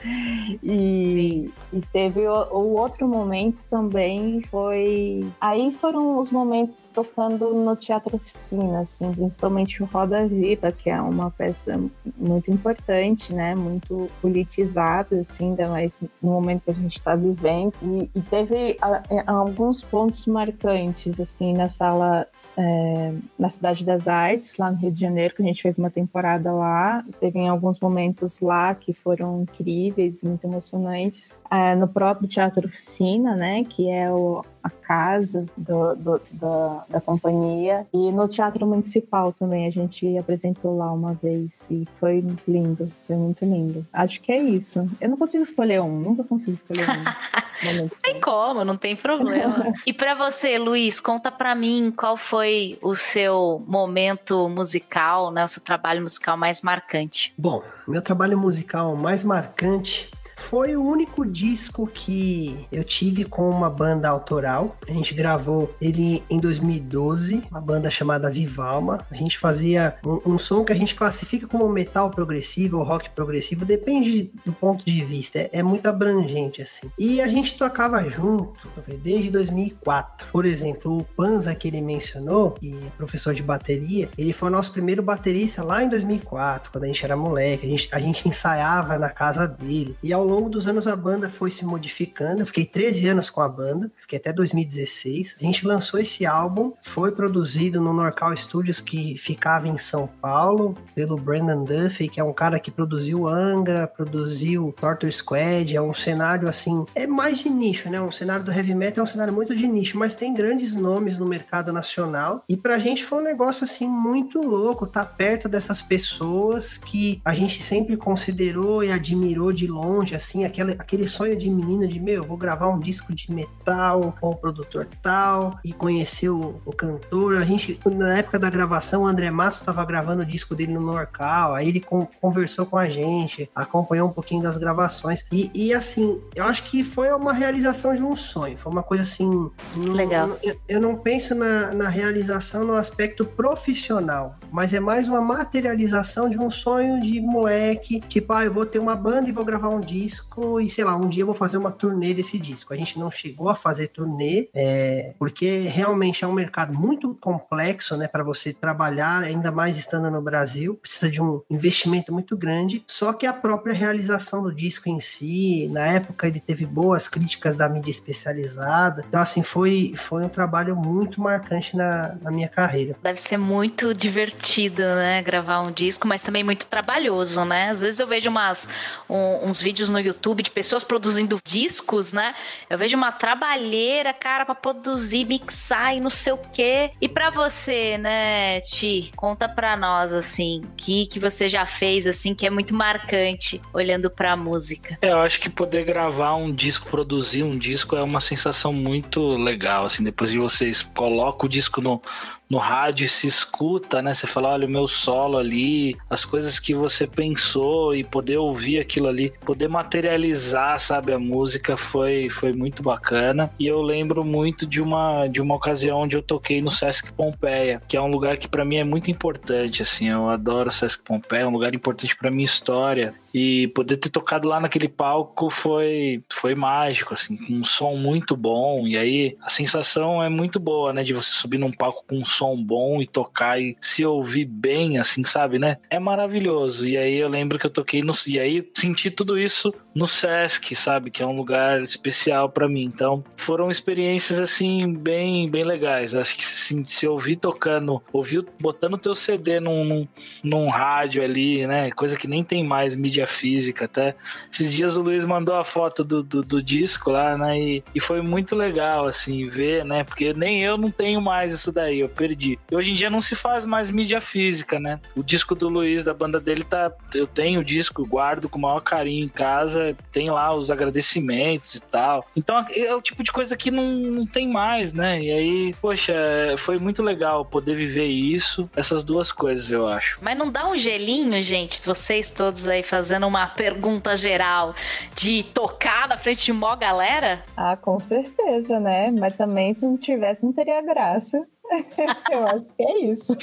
<laughs> e, e, teve o, o, outro momento também foi. Aí foram os momentos tocando no Teatro Oficina, assim, principalmente o Roda Viva, que é uma peça muito importante, né? Muito politizada, assim, ainda mais no momento que a gente está vivendo. E, e teve a, a, alguns pontos marcantes, assim, na sala, é, na Cidade das Artes, lá no Rio de Janeiro, que a gente fez uma temporada lá. Teve alguns momentos lá que foram incríveis, muito emocionantes. É, no próprio Teatro Oficina, né, que é o, a casa do, do, da, da companhia. E no Teatro Municipal também, a gente apresentou lá uma vez e foi lindo, foi muito lindo. Acho que é isso. Eu não consigo escolher um, nunca consigo escolher um. <laughs> não tem como, não tem problema. <laughs> e para você, Luiz, conta para mim qual foi o seu momento musical, né, o seu trabalho musical mais marcante. Bom, meu trabalho musical mais marcante foi o único disco que eu tive com uma banda autoral. A gente gravou ele em 2012, uma banda chamada Vivalma. A gente fazia um, um som que a gente classifica como metal progressivo ou rock progressivo, depende do ponto de vista, é, é muito abrangente assim. E a gente tocava junto desde 2004. Por exemplo, o Panza que ele mencionou, que é professor de bateria, ele foi o nosso primeiro baterista lá em 2004, quando a gente era moleque. A gente, a gente ensaiava na casa dele. E ao longo dos anos a banda foi se modificando. Eu fiquei 13 anos com a banda, fiquei até 2016. A gente lançou esse álbum, foi produzido no Norcal Studios, que ficava em São Paulo, pelo Brandon Duffy, que é um cara que produziu Angra, produziu Torture Squad. É um cenário assim, é mais de nicho, né? Um cenário do heavy metal é um cenário muito de nicho, mas tem grandes nomes no mercado nacional. E pra gente foi um negócio assim muito louco, tá perto dessas pessoas que a gente sempre considerou e admirou de longe assim, aquele, aquele sonho de menino de, meu, eu vou gravar um disco de metal com o produtor tal, e conhecer o, o cantor. A gente, na época da gravação, o André Massa estava gravando o disco dele no Norcal, aí ele com, conversou com a gente, acompanhou um pouquinho das gravações, e, e assim, eu acho que foi uma realização de um sonho, foi uma coisa assim... Legal. eu, eu não penso na, na realização no aspecto profissional, mas é mais uma materialização de um sonho de moleque, tipo, ah, eu vou ter uma banda e vou gravar um disco, e, sei lá, um dia eu vou fazer uma turnê desse disco. A gente não chegou a fazer turnê, é, porque realmente é um mercado muito complexo, né, para você trabalhar, ainda mais estando no Brasil, precisa de um investimento muito grande. Só que a própria realização do disco em si, na época ele teve boas críticas da mídia especializada. Então, assim, foi, foi um trabalho muito marcante na, na minha carreira. Deve ser muito divertido, né, gravar um disco, mas também muito trabalhoso, né? Às vezes eu vejo umas, um, uns vídeos no YouTube de pessoas produzindo discos, né? Eu vejo uma trabalheira, cara, para produzir, mixar e não sei o quê. E para você, né, Ti? Conta pra nós, assim, que que você já fez, assim, que é muito marcante olhando pra música. É, eu acho que poder gravar um disco, produzir um disco é uma sensação muito legal, assim, depois de vocês colocam o disco no, no rádio se escuta, né? Você fala, olha, o meu solo ali, as coisas que você pensou e poder ouvir aquilo ali, poder materializar, sabe, a música foi, foi muito bacana. E eu lembro muito de uma, de uma ocasião onde eu toquei no Sesc Pompeia, que é um lugar que para mim é muito importante, assim, eu adoro o Sesc Pompeia, é um lugar importante para minha história. E poder ter tocado lá naquele palco foi, foi mágico, assim, com um som muito bom. E aí a sensação é muito boa, né? De você subir num palco com um som bom e tocar e se ouvir bem, assim, sabe, né? É maravilhoso. E aí eu lembro que eu toquei no. E aí senti tudo isso no Sesc, sabe? Que é um lugar especial para mim. Então foram experiências, assim, bem, bem legais. Acho que se, se ouvir tocando, ouvir botando teu CD num, num, num rádio ali, né? Coisa que nem tem mais mídia mídia física até. Esses dias o Luiz mandou a foto do, do, do disco lá, né? E, e, foi muito legal, assim, ver, né? Porque nem eu não tenho mais isso daí, eu perdi. E hoje em dia não se faz mais mídia física, né? O disco do Luiz, da banda dele, tá. Eu tenho o disco, guardo com o maior carinho em casa, tem lá os agradecimentos e tal. Então é o tipo de coisa que não, não tem mais, né? E aí, poxa, foi muito legal poder viver isso, essas duas coisas, eu acho. Mas não dá um gelinho, gente, vocês todos aí fazendo fazendo uma pergunta geral de tocar na frente de mó galera? Ah, com certeza, né? Mas também se não tivesse, não teria graça. <laughs> Eu acho que é isso.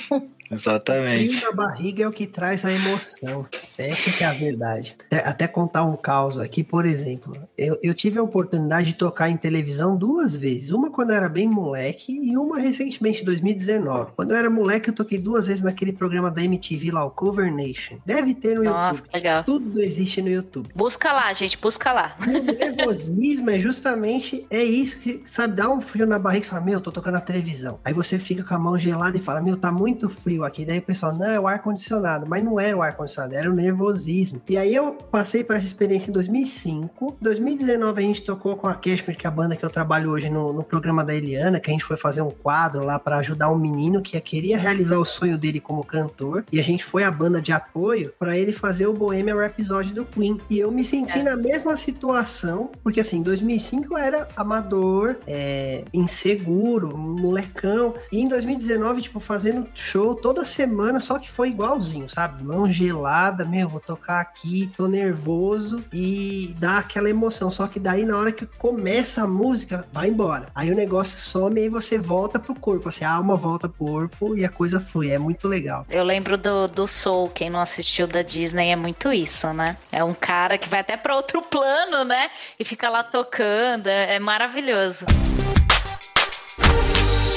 Exatamente. O frio na barriga é o que traz a emoção. Essa que é a verdade. Até, até contar um caos aqui, por exemplo. Eu, eu, tive a oportunidade de tocar em televisão duas vezes. Uma quando eu era bem moleque e uma recentemente, em 2019. Quando eu era moleque, eu toquei duas vezes naquele programa da MTV lá, o Cover Nation. Deve ter no Nossa, YouTube. legal. Tudo existe no YouTube. Busca lá, gente, busca lá. O nervosismo é justamente é isso que, sabe, dá um frio na barriga e fala, meu, eu tô tocando na televisão. Aí você fica com a mão gelada e fala, meu, tá muito frio frio aqui. Daí o pessoal, não, é o ar-condicionado. Mas não era o ar-condicionado, era o nervosismo. E aí eu passei por essa experiência em 2005. 2019 a gente tocou com a Cashmere, que é a banda que eu trabalho hoje no, no programa da Eliana, que a gente foi fazer um quadro lá para ajudar um menino que queria realizar o sonho dele como cantor. E a gente foi a banda de apoio para ele fazer o Bohemian Rhapsody do Queen. E eu me senti é. na mesma situação, porque assim, em 2005 eu era amador, é, inseguro, molecão. E em 2019, tipo, fazendo show todo toda semana, só que foi igualzinho, sabe? Mão gelada, meu, vou tocar aqui, tô nervoso e dá aquela emoção. Só que daí na hora que começa a música, vai embora. Aí o negócio some e você volta pro corpo, assim, a alma volta pro corpo e a coisa flui. É muito legal. Eu lembro do, do Soul, quem não assistiu da Disney é muito isso, né? É um cara que vai até para outro plano, né? E fica lá tocando, é, é maravilhoso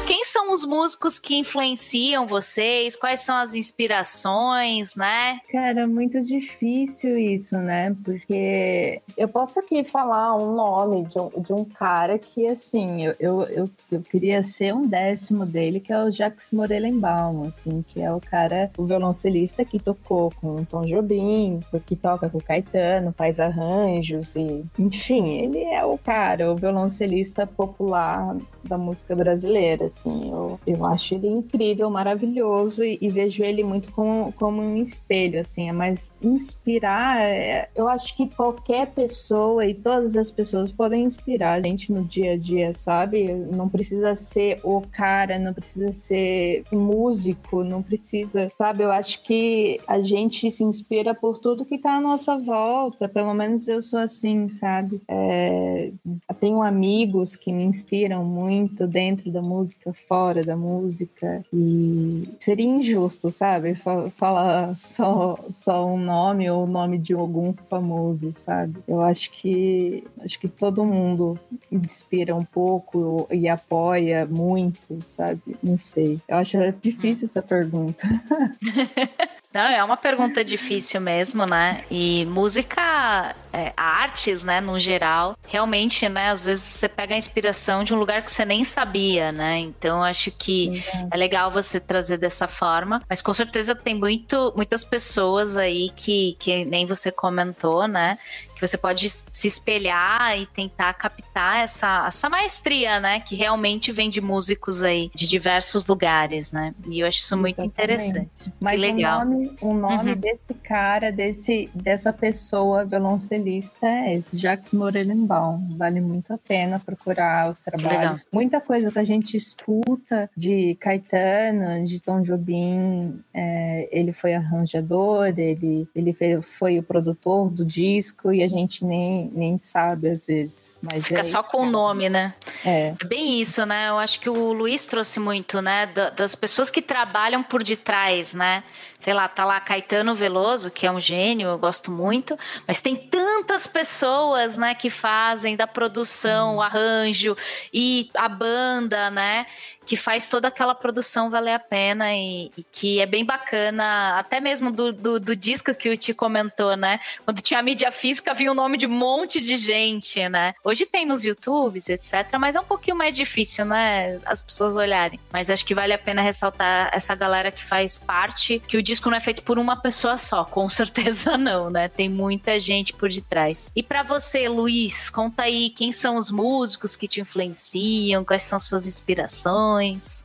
quem são os músicos que influenciam vocês? Quais são as inspirações, né? Cara, muito difícil isso, né? Porque eu posso aqui falar um nome de um, de um cara que, assim, eu, eu, eu, eu, queria ser um décimo dele, que é o Jacques Morelenbaum, assim, que é o cara, o violoncelista que tocou com o Tom Jobim, que toca com o Caetano, faz arranjos e, enfim, ele é o cara, o violoncelista popular da música brasileira, assim. Eu, eu acho ele incrível, maravilhoso e, e vejo ele muito como, como um espelho, assim. É Mas inspirar, é, eu acho que qualquer pessoa e todas as pessoas podem inspirar a gente no dia a dia, sabe? Não precisa ser o cara, não precisa ser músico, não precisa, sabe? Eu acho que a gente se inspira por tudo que tá à nossa volta. Pelo menos eu sou assim, sabe? É, tenho amigos que me inspiram muito dentro da música fora da música e seria injusto, sabe? Falar só, só um nome ou o nome de algum famoso, sabe? Eu acho que acho que todo mundo inspira um pouco e apoia muito, sabe? Não sei. Eu acho difícil essa pergunta. <laughs> Não, é uma pergunta difícil mesmo, né? E música, é, artes, né, no geral, realmente, né, às vezes você pega a inspiração de um lugar que você nem sabia, né? Então acho que uhum. é legal você trazer dessa forma, mas com certeza tem muito, muitas pessoas aí que, que nem você comentou, né? que você pode se espelhar e tentar captar essa, essa maestria, né? Que realmente vem de músicos aí de diversos lugares, né? E eu acho isso muito Exatamente. interessante. Mas que legal. o nome, o nome uhum. desse cara, desse, dessa pessoa violoncelista lista é esse, Jacques Morelenbaum. Vale muito a pena procurar os trabalhos. Muita coisa que a gente escuta de Caetano, de Tom Jobim, é, ele foi arranjador, ele, ele foi o produtor do disco e a gente nem, nem sabe às vezes. Mas Fica é só isso, com o nome, né? É. É bem isso, né? Eu acho que o Luiz trouxe muito, né? da- Das pessoas que trabalham por detrás, né? Sei lá, tá lá Caetano Veloso, que é um gênio, eu gosto muito, mas tem tantas pessoas, né, que fazem da produção, o arranjo e a banda, né? Que faz toda aquela produção valer a pena e, e que é bem bacana, até mesmo do, do, do disco que o Ti comentou, né? Quando tinha a mídia física, vinha o nome de um monte de gente, né? Hoje tem nos YouTubes, etc., mas é um pouquinho mais difícil, né? As pessoas olharem. Mas acho que vale a pena ressaltar essa galera que faz parte, que o disco não é feito por uma pessoa só, com <laughs> certeza não, né? Tem muita gente por detrás. E pra você, Luiz, conta aí quem são os músicos que te influenciam, quais são suas inspirações.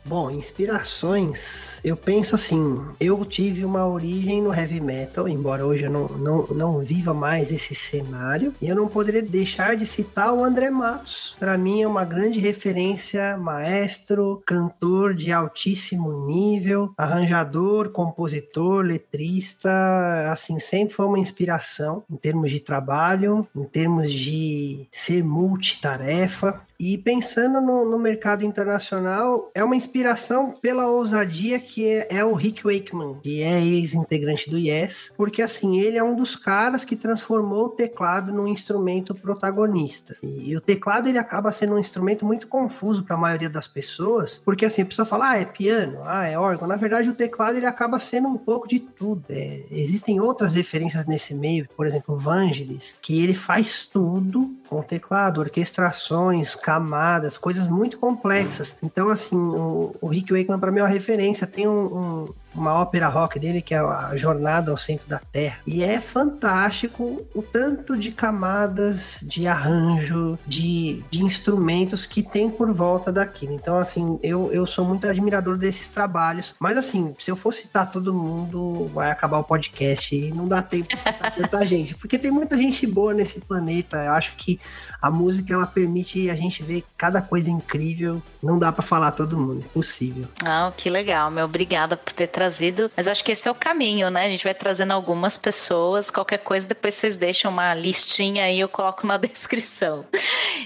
Bom, inspirações, eu penso assim, eu tive uma origem no heavy metal, embora hoje eu não, não, não viva mais esse cenário, e eu não poderia deixar de citar o André Matos. Para mim é uma grande referência, maestro, cantor de altíssimo nível, arranjador, compositor, letrista, assim, sempre foi uma inspiração em termos de trabalho, em termos de ser multitarefa. E pensando no, no mercado internacional, é uma inspiração pela ousadia que é, é o Rick Wakeman, que é ex-integrante do Yes, porque assim, ele é um dos caras que transformou o teclado num instrumento protagonista. E, e o teclado ele acaba sendo um instrumento muito confuso para a maioria das pessoas, porque assim, a pessoa fala, ah, é piano, ah, é órgão. Na verdade, o teclado ele acaba sendo um pouco de tudo. É, existem outras referências nesse meio, por exemplo, Vangelis, que ele faz tudo com teclado, orquestrações, camadas, coisas muito complexas. Então, assim, o, o Rick Wakeman para mim é uma referência. Tem um, um, uma ópera rock dele que é a Jornada ao Centro da Terra. E é fantástico o tanto de camadas, de arranjo, de, de instrumentos que tem por volta daquilo. Então, assim, eu, eu sou muito admirador desses trabalhos. Mas, assim, se eu for citar todo mundo, vai acabar o podcast e não dá tempo de citar tanta <laughs> gente. Porque tem muita gente boa nesse planeta. Eu acho que a música ela permite a gente ver cada coisa incrível. Não dá para falar todo mundo, é possível. Ah, que legal, meu. Obrigada por ter trazido. Mas eu acho que esse é o caminho, né? A gente vai trazendo algumas pessoas. Qualquer coisa, depois vocês deixam uma listinha aí, eu coloco na <laughs> descrição.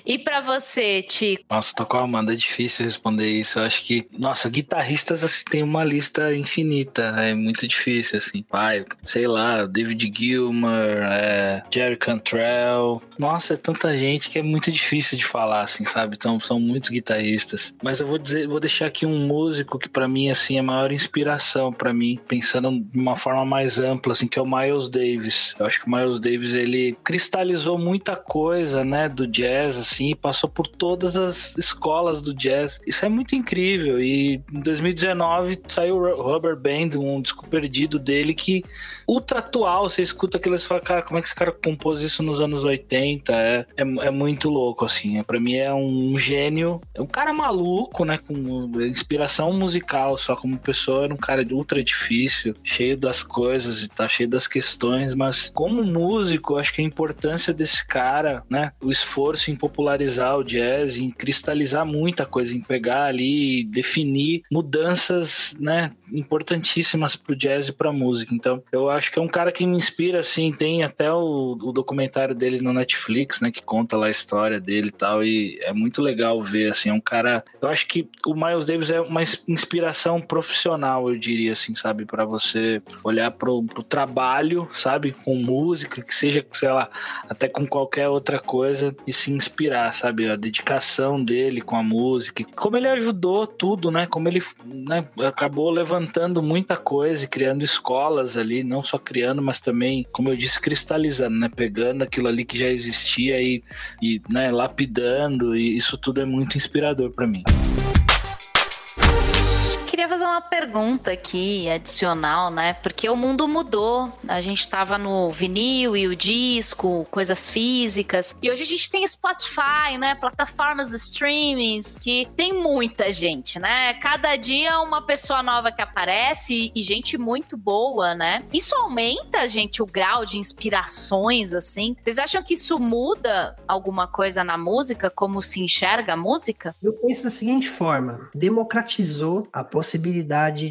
E para você, Tico? Nossa, tô com a Amanda, é difícil responder isso. Eu acho que, nossa, guitarristas assim, tem uma lista infinita. É muito difícil, assim. Pai, sei lá, David Gilmour, é, Jerry Cantrell. Nossa, é tanta gente que é muito difícil de falar, assim, sabe? Então, são muitos guitarristas. Mas eu vou dizer, vou deixar aqui um músico que para mim, assim, é a maior inspiração para mim, pensando de uma forma mais ampla, assim, que é o Miles Davis. Eu acho que o Miles Davis, ele cristalizou muita coisa, né, do jazz, assim, passou por todas as escolas do jazz. Isso é muito incrível. E em 2019 saiu Rubber Band, um disco perdido dele que ultra atual. Você escuta aquilo e fala, cara, como é que esse cara compôs isso nos anos 80? É, é, é muito louco, assim. Para mim é um gênio. É um cara maluco, né, com inspiração musical, só como pessoa era um cara ultra difícil, cheio das coisas e tá cheio das questões, mas como músico, acho que a importância desse cara, né, o esforço em popularizar o jazz, em cristalizar muita coisa, em pegar ali e definir mudanças, né, importantíssimas pro jazz e pra música. Então, eu acho que é um cara que me inspira, assim, tem até o, o documentário dele no Netflix, né, que conta lá a história dele e tal, e é muito legal ver, assim, é um cara... Eu acho que o Miles Davis é uma inspiração profissional, eu diria, assim, sabe, para você olhar pro, pro trabalho, sabe, com música, que seja, sei lá, até com qualquer outra coisa, e se inspirar, sabe, a dedicação dele com a música, como ele ajudou tudo, né, como ele, né, acabou levantando muita coisa e criando escolas ali, não só criando, mas também, como eu disse, cristalizando, né, pegando aquilo ali que já existia e, e né, lapidando, e isso tudo é muito inspirador para mim. Queria fazer uma pergunta aqui, adicional, né? Porque o mundo mudou. A gente tava no vinil e o disco, coisas físicas. E hoje a gente tem Spotify, né? Plataformas de streamings que tem muita gente, né? Cada dia uma pessoa nova que aparece e gente muito boa, né? Isso aumenta, gente, o grau de inspirações, assim? Vocês acham que isso muda alguma coisa na música? Como se enxerga a música? Eu penso da seguinte forma: democratizou a possibilidade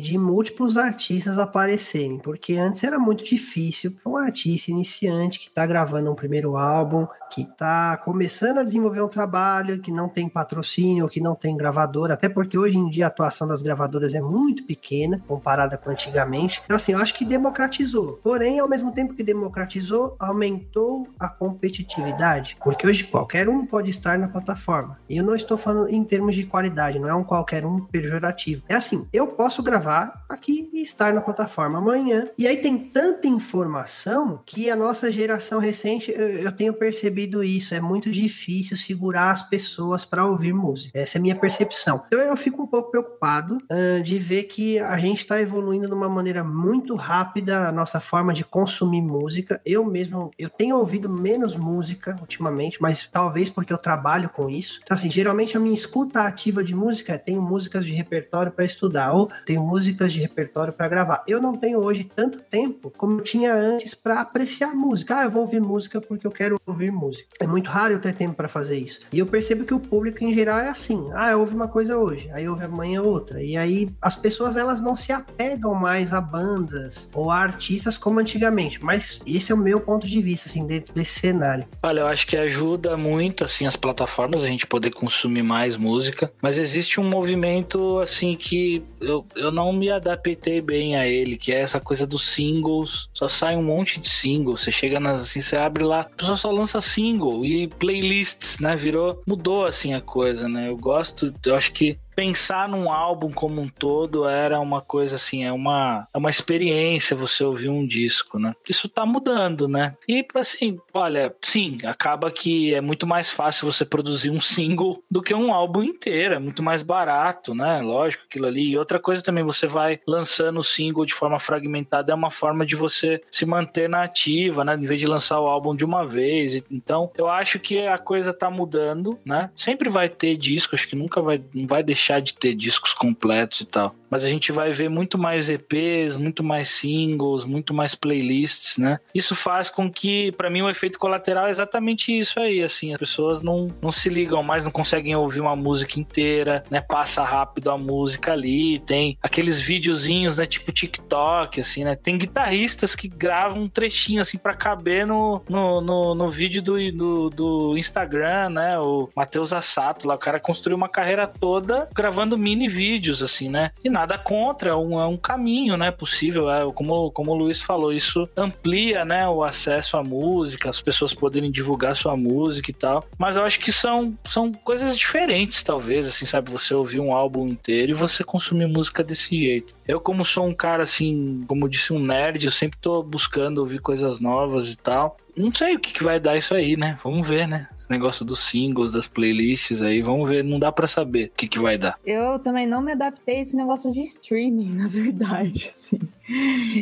de múltiplos artistas aparecerem, porque antes era muito difícil para um artista iniciante que está gravando um primeiro álbum, que está começando a desenvolver um trabalho, que não tem patrocínio, que não tem gravadora, até porque hoje em dia a atuação das gravadoras é muito pequena comparada com antigamente. Então, assim, eu acho que democratizou. Porém, ao mesmo tempo que democratizou, aumentou a competitividade, porque hoje qualquer um pode estar na plataforma. E eu não estou falando em termos de qualidade, não é um qualquer um pejorativo. É assim, eu posso gravar aqui e estar na plataforma amanhã. E aí tem tanta informação que a nossa geração recente, eu tenho percebido isso, é muito difícil segurar as pessoas para ouvir música. Essa é a minha percepção. Então eu fico um pouco preocupado uh, de ver que a gente está evoluindo de uma maneira muito rápida a nossa forma de consumir música. Eu mesmo, eu tenho ouvido menos música ultimamente, mas talvez porque eu trabalho com isso. Então assim, geralmente a minha escuta ativa de música tenho músicas de repertório para estudar ou tenho músicas de repertório para gravar. Eu não tenho hoje tanto tempo como eu tinha antes para apreciar música. Ah, eu vou ouvir música porque eu quero ouvir música. É muito raro eu ter tempo para fazer isso. E eu percebo que o público em geral é assim. Ah, eu ouvi uma coisa hoje, aí ouve amanhã outra. E aí as pessoas elas não se apegam mais a bandas ou a artistas como antigamente. Mas esse é o meu ponto de vista assim dentro desse cenário. Olha, eu acho que ajuda muito assim as plataformas a gente poder consumir mais música, mas existe um movimento assim que eu, eu não me adaptei bem a ele, que é essa coisa dos singles. Só sai um monte de singles. Você chega nas assim, você abre lá, a pessoa só lança single e playlists, né? Virou, mudou assim a coisa, né? Eu gosto, eu acho que pensar num álbum como um todo era uma coisa assim, é uma, é uma experiência você ouvir um disco, né? Isso tá mudando, né? E assim, olha, sim, acaba que é muito mais fácil você produzir um single do que um álbum inteiro, é muito mais barato, né? Lógico, aquilo ali. E outra coisa também, você vai lançando o single de forma fragmentada, é uma forma de você se manter na ativa, né? Em vez de lançar o álbum de uma vez. Então, eu acho que a coisa tá mudando, né? Sempre vai ter disco, acho que nunca vai, não vai deixar deixar de ter discos completos e tal mas a gente vai ver muito mais EPs, muito mais singles, muito mais playlists, né? Isso faz com que, para mim, o efeito colateral é exatamente isso aí, assim, as pessoas não, não se ligam mais, não conseguem ouvir uma música inteira, né? Passa rápido a música ali, tem aqueles videozinhos, né? Tipo TikTok, assim, né? Tem guitarristas que gravam um trechinho, assim, para caber no, no, no, no vídeo do, do, do, Instagram, né? O Matheus Assato lá, o cara construiu uma carreira toda gravando mini vídeos, assim, né? E na nada contra, é um, é um caminho, né, possível, é, como, como o Luiz falou, isso amplia, né, o acesso à música, as pessoas poderem divulgar sua música e tal, mas eu acho que são, são coisas diferentes, talvez, assim, sabe, você ouvir um álbum inteiro e você consumir música desse jeito. Eu, como sou um cara, assim, como disse, um nerd, eu sempre tô buscando ouvir coisas novas e tal. Não sei o que, que vai dar isso aí, né? Vamos ver, né? Esse negócio dos singles, das playlists aí, vamos ver. Não dá para saber o que, que vai dar. Eu também não me adaptei a esse negócio de streaming, <laughs> na verdade, assim.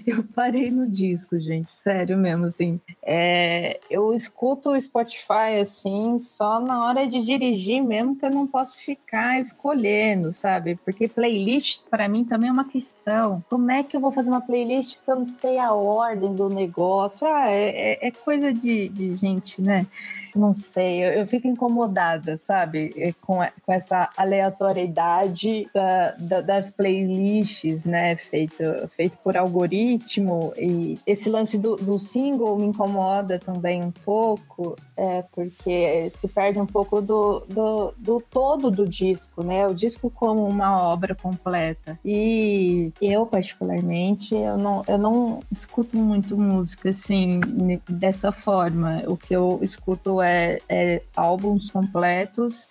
Eu parei no disco, gente, sério mesmo, assim. É, eu escuto o Spotify, assim, só na hora de dirigir mesmo, que eu não posso ficar escolhendo, sabe? Porque playlist, para mim, também é uma questão. Como é que eu vou fazer uma playlist que eu não sei a ordem do negócio? Ah, é, é, é coisa de, de gente, né? Não sei, eu, eu fico incomodada, sabe, com, com essa aleatoriedade da, da, das playlists, né, feito, feito por algoritmo, e esse lance do, do single me incomoda também um pouco, é, porque se perde um pouco do, do, do todo do disco, né, o disco como uma obra completa. E eu, particularmente, eu não, eu não escuto muito música, assim, dessa forma. O que eu escuto é, é álbuns completos.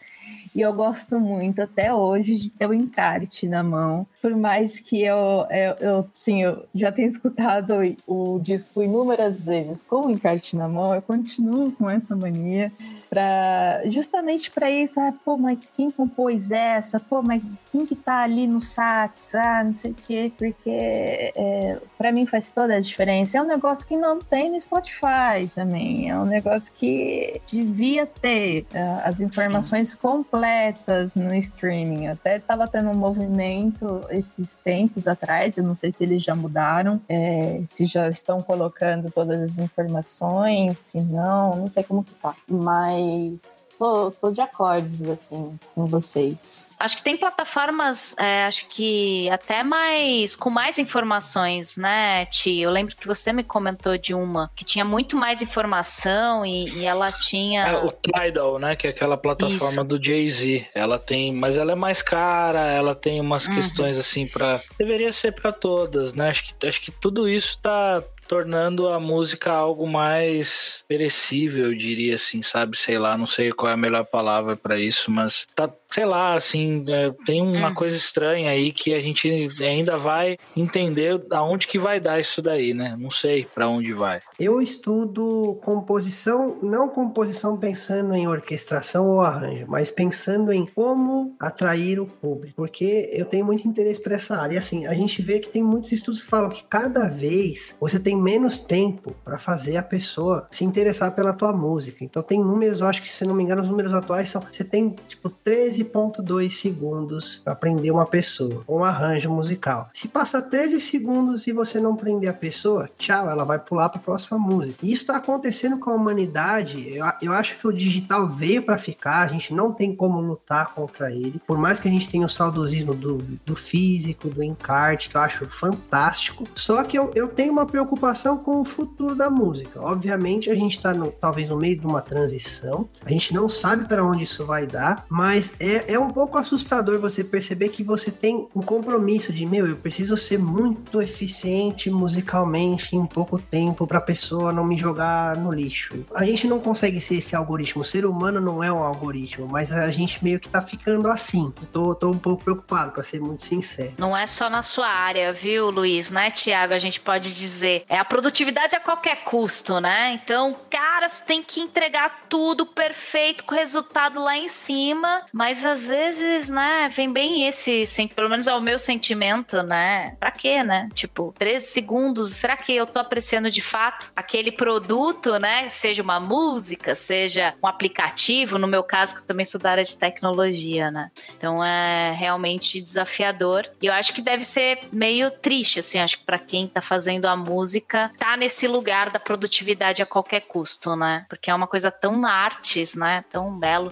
E eu gosto muito até hoje de ter o encarte na mão por mais que eu, eu, eu, sim, eu já tenha escutado o disco inúmeras vezes com o encarte na mão, eu continuo com essa mania para justamente para isso, ah, pô, mas quem compôs essa? Pô, mas quem que tá ali no sax? Ah, não sei o quê, porque é, para mim faz toda a diferença. É um negócio que não tem no Spotify também, é um negócio que devia ter uh, as informações Sim. completas no streaming. Até tava tendo um movimento esses tempos atrás, eu não sei se eles já mudaram, é, se já estão colocando todas as informações, se não, não sei como que tá, mas tô, tô de acordes, assim, com vocês. Acho que tem plataformas, é, acho que até mais, com mais informações, né, Ti? Eu lembro que você me comentou de uma que tinha muito mais informação e, e ela tinha... É, o Tidal, né, que é aquela plataforma Isso. do Jay-Z. Ela tem, mas ela é mais cara, ela tem umas uhum. questões assim para Deveria ser para todas, né? Acho que, acho que tudo isso tá tornando a música algo mais perecível, eu diria assim, sabe? Sei lá, não sei qual é a melhor palavra para isso, mas tá sei lá, assim, é, tem uma hum. coisa estranha aí que a gente ainda vai entender aonde que vai dar isso daí, né? Não sei para onde vai. Eu estudo composição, não composição pensando em orquestração ou arranjo, mas pensando em como atrair o público, porque eu tenho muito interesse por essa área. E assim, a gente vê que tem muitos estudos que falam que cada vez você tem menos tempo para fazer a pessoa se interessar pela tua música. Então tem números, eu acho que se não me engano, os números atuais são você tem tipo 13 13,2 segundos para prender uma pessoa, um arranjo musical. Se passar 13 segundos e você não prender a pessoa, tchau, ela vai pular para a próxima música. E isso está acontecendo com a humanidade. Eu, eu acho que o digital veio para ficar, a gente não tem como lutar contra ele. Por mais que a gente tenha o saudosismo do, do físico, do encarte, que eu acho fantástico. Só que eu, eu tenho uma preocupação com o futuro da música. Obviamente, a gente está talvez no meio de uma transição, a gente não sabe para onde isso vai dar, mas é é, é um pouco assustador você perceber que você tem um compromisso de, meu, eu preciso ser muito eficiente musicalmente em pouco tempo para a pessoa não me jogar no lixo. A gente não consegue ser esse algoritmo. O ser humano não é um algoritmo, mas a gente meio que tá ficando assim. tô, tô um pouco preocupado, para ser muito sincero. Não é só na sua área, viu, Luiz? Né, Tiago? A gente pode dizer. É a produtividade a qualquer custo, né? Então, caras, tem que entregar tudo perfeito, com resultado lá em cima, mas mas às vezes, né, vem bem esse, pelo menos ao meu sentimento, né? Pra quê, né? Tipo, 13 segundos, será que eu tô apreciando de fato aquele produto, né? Seja uma música, seja um aplicativo, no meu caso, que eu também sou da área de tecnologia, né? Então é realmente desafiador. E eu acho que deve ser meio triste, assim, acho que pra quem tá fazendo a música, tá nesse lugar da produtividade a qualquer custo, né? Porque é uma coisa tão artes, né? Tão belo.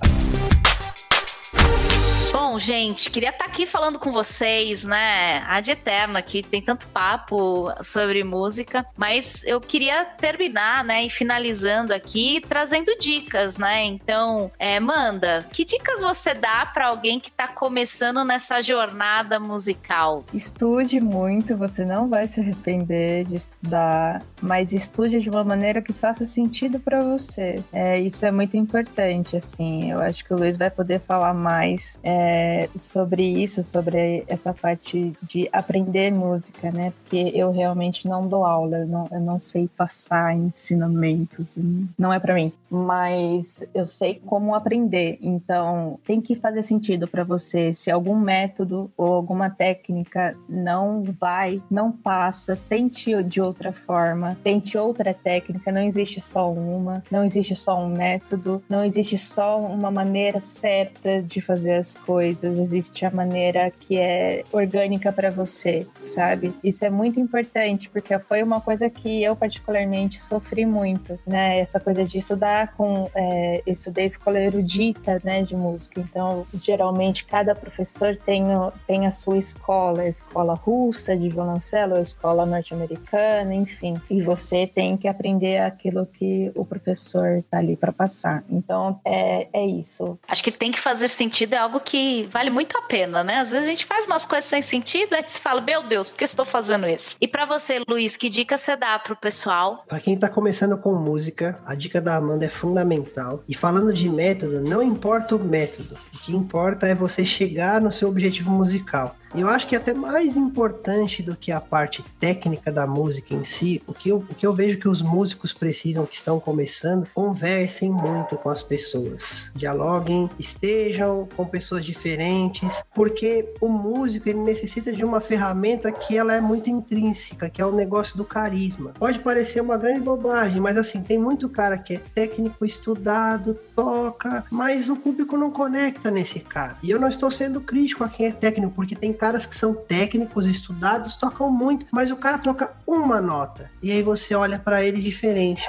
Gente, queria estar tá aqui falando com vocês, né? Ad eterno aqui, tem tanto papo sobre música, mas eu queria terminar, né, e finalizando aqui, trazendo dicas, né? Então, é, Manda, que dicas você dá para alguém que está começando nessa jornada musical? Estude muito, você não vai se arrepender de estudar, mas estude de uma maneira que faça sentido para você. É, isso é muito importante, assim. Eu acho que o Luiz vai poder falar mais. É, sobre isso, sobre essa parte de aprender música, né? Porque eu realmente não dou aula, eu não, eu não sei passar ensinamentos, não é para mim. Mas eu sei como aprender, então tem que fazer sentido para você. Se algum método ou alguma técnica não vai, não passa, tente de outra forma, tente outra técnica. Não existe só uma, não existe só um método, não existe só uma maneira certa de fazer as coisas, existe a maneira que é orgânica para você, sabe? Isso é muito importante, porque foi uma coisa que eu particularmente sofri muito, né? Essa coisa de estudar com. É, eu estudei escola erudita, né, de música, então geralmente cada professor tem, tem a sua escola, a escola russa de violoncelo, a escola norte-americana, enfim, e você tem que aprender aquilo que o professor tá ali para passar. Então é, é isso. Acho que tem que fazer sentido, é algo que vale muito a pena, né? Às vezes a gente faz umas coisas sem sentido, aí você fala, meu Deus, por que estou fazendo isso? E para você, Luiz, que dica você dá pro pessoal? Para quem tá começando com música, a dica da Amanda é fundamental. E falando de método, não importa o método, o que importa é você chegar no seu objetivo musical. Eu acho que é até mais importante do que a parte técnica da música em si, o que eu, o que eu vejo que os músicos precisam, que estão começando, conversem muito com as pessoas. Dialoguem, estejam com pessoas diferentes, porque o músico ele necessita de uma ferramenta que ela é muito intrínseca, que é o negócio do carisma. Pode parecer uma grande bobagem, mas assim, tem muito cara que é técnico, estudado, toca, mas o público não conecta nesse cara. E eu não estou sendo crítico a quem é técnico, porque tem caras que são técnicos, estudados, tocam muito, mas o cara toca uma nota. E aí você olha para ele diferente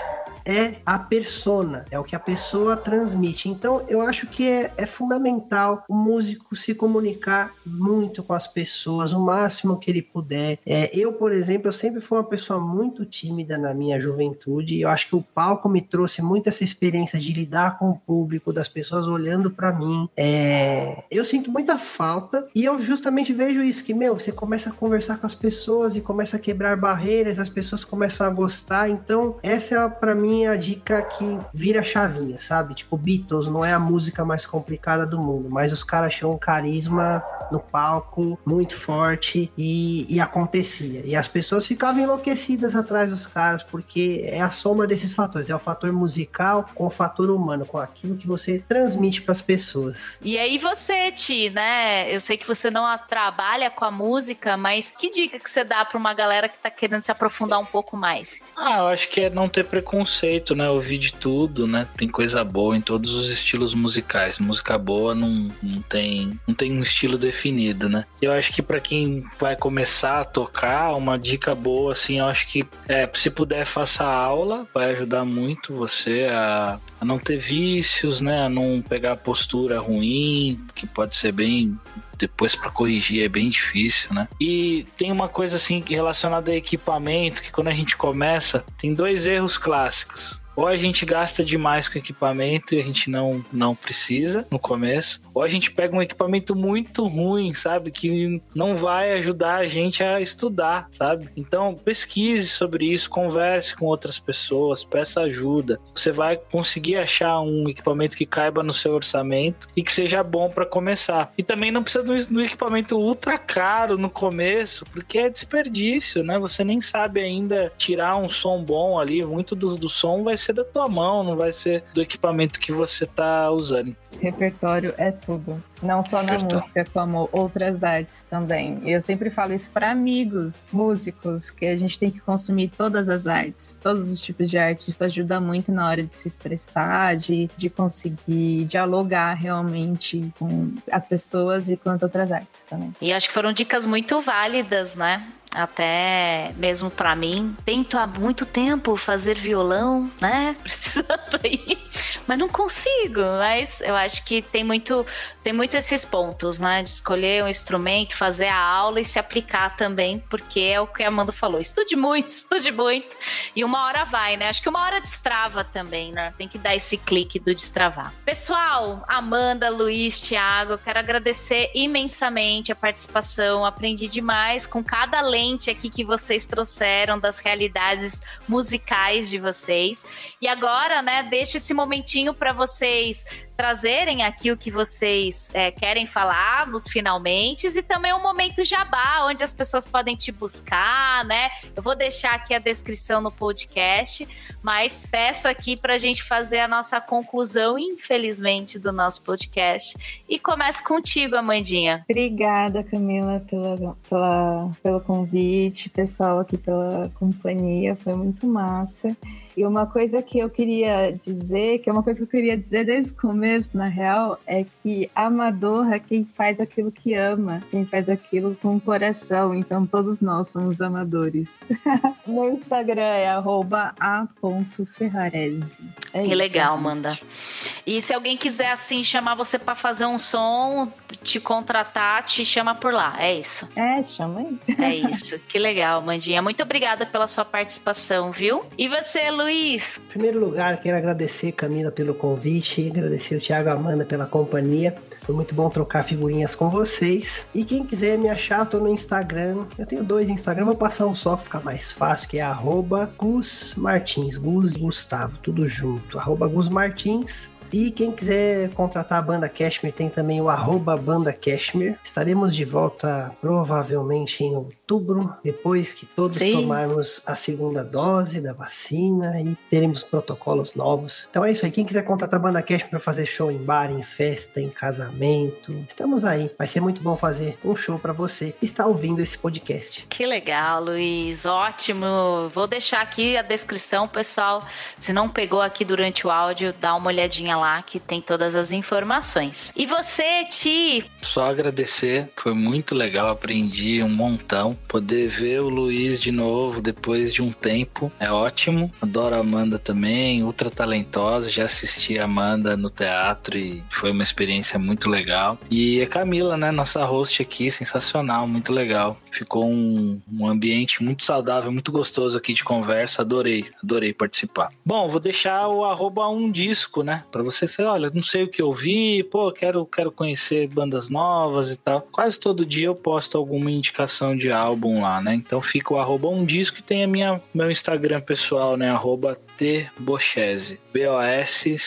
é a persona, é o que a pessoa transmite. Então, eu acho que é, é, fundamental o músico se comunicar muito com as pessoas, o máximo que ele puder. É, eu, por exemplo, eu sempre fui uma pessoa muito tímida na minha juventude e eu acho que o palco me trouxe muito essa experiência de lidar com o público, das pessoas olhando para mim. É, eu sinto muita falta e eu justamente vejo isso, que, meu, você começa a conversar com as pessoas e começa a quebrar barreiras, as pessoas começam a gostar. Então, essa é, para mim, a dica que vira chavinha, sabe? Tipo, Beatles não é a música mais complicada do mundo, mas os caras tinham um carisma no palco muito forte e, e acontecia. E as pessoas ficavam enlouquecidas atrás dos caras, porque é a soma desses fatores: é o fator musical com o fator humano, com aquilo que você transmite para as pessoas. E aí você, Ti, né? Eu sei que você não trabalha com a música, mas que dica que você dá para uma galera que tá querendo se aprofundar um pouco mais? Ah, eu acho que é não ter preconceito conceito, né? Ouvir de tudo, né? Tem coisa boa em todos os estilos musicais. Música boa não, não, tem, não tem um estilo definido, né? Eu acho que para quem vai começar a tocar, uma dica boa, assim, eu acho que é, se puder, faça aula, vai ajudar muito você a, a não ter vícios, né? A não pegar postura ruim, que pode ser bem depois para corrigir é bem difícil, né? E tem uma coisa assim relacionada a equipamento, que quando a gente começa, tem dois erros clássicos ou a gente gasta demais com equipamento e a gente não, não precisa no começo, ou a gente pega um equipamento muito ruim, sabe? Que não vai ajudar a gente a estudar, sabe? Então pesquise sobre isso, converse com outras pessoas, peça ajuda. Você vai conseguir achar um equipamento que caiba no seu orçamento e que seja bom para começar. E também não precisa de um equipamento ultra caro no começo, porque é desperdício, né? Você nem sabe ainda tirar um som bom ali, muito do, do som vai ser ser da tua mão, não vai ser do equipamento que você tá usando. Repertório é tudo. Não só na Repertório. música, como outras artes também. Eu sempre falo isso para amigos, músicos, que a gente tem que consumir todas as artes, todos os tipos de arte. Isso ajuda muito na hora de se expressar, de, de conseguir dialogar realmente com as pessoas e com as outras artes também. E acho que foram dicas muito válidas, né? Até mesmo para mim. Tento há muito tempo fazer violão, né? <laughs> Precisando aí, mas não consigo. Mas eu acho que tem muito, tem muito esses pontos, né? De escolher um instrumento, fazer a aula e se aplicar também, porque é o que a Amanda falou. Estude muito, <laughs> estude muito. E uma hora vai, né? Acho que uma hora destrava também, né? Tem que dar esse clique do destravar. Pessoal, Amanda, Luiz, Thiago, quero agradecer imensamente a participação. Aprendi demais com cada lei lente aqui que vocês trouxeram das realidades musicais de vocês. E agora, né, deixo esse momentinho para vocês trazerem aqui o que vocês é, querem falar nos finalmente e também um momento jabá, onde as pessoas podem te buscar, né? Eu vou deixar aqui a descrição no podcast, mas peço aqui para a gente fazer a nossa conclusão, infelizmente, do nosso podcast. E começo contigo, Amandinha. Obrigada, Camila, pela, pela, pelo convite, pessoal aqui pela companhia, foi muito massa. E uma coisa que eu queria dizer, que é uma coisa que eu queria dizer desde o começo, na real, é que amador é quem faz aquilo que ama, quem faz aquilo com o coração. Então todos nós somos amadores. <laughs> Meu Instagram é a.ferrarese. É que isso, legal, gente. Manda. E se alguém quiser assim chamar você para fazer um som, te contratar, te chama por lá. É isso. É, chama aí. É isso. Que legal, Mandinha. Muito obrigada pela sua participação, viu? E você, Lu Luiz. Em primeiro lugar, quero agradecer, Camila, pelo convite, agradecer o Thiago Amanda pela companhia. Foi muito bom trocar figurinhas com vocês. E quem quiser me achar, tô no Instagram. Eu tenho dois Instagram, vou passar um só, ficar mais fácil, que é arroba Gus Martins, Gus Gustavo, tudo junto. Arroba Gus Martins. E quem quiser contratar a banda Cashmere tem também o arroba banda Cashmere. Estaremos de volta provavelmente em outubro, depois que todos Sim. tomarmos a segunda dose da vacina e teremos protocolos novos. Então é isso aí. Quem quiser contratar a banda Cashmere para fazer show em bar, em festa, em casamento, estamos aí. Vai ser muito bom fazer um show para você que está ouvindo esse podcast. Que legal, Luiz. Ótimo. Vou deixar aqui a descrição, pessoal. Se não pegou aqui durante o áudio, dá uma olhadinha lá que tem todas as informações. E você, Ti? Só agradecer, foi muito legal, aprendi um montão. Poder ver o Luiz de novo depois de um tempo é ótimo. Adoro a Amanda também, ultra talentosa. Já assisti a Amanda no teatro e foi uma experiência muito legal. E a Camila, né, nossa host aqui, sensacional, muito legal. Ficou um, um ambiente muito saudável, muito gostoso aqui de conversa. Adorei, adorei participar. Bom, vou deixar o arroba um disco, né? Pra você ser, olha, não sei o que ouvir, pô, quero, quero conhecer bandas novas e tal. Quase todo dia eu posto alguma indicação de álbum lá, né? Então fica o arroba um disco e tem a minha, meu Instagram pessoal, né? Arroba Bochese. B-O-S-C-H-E-S-E.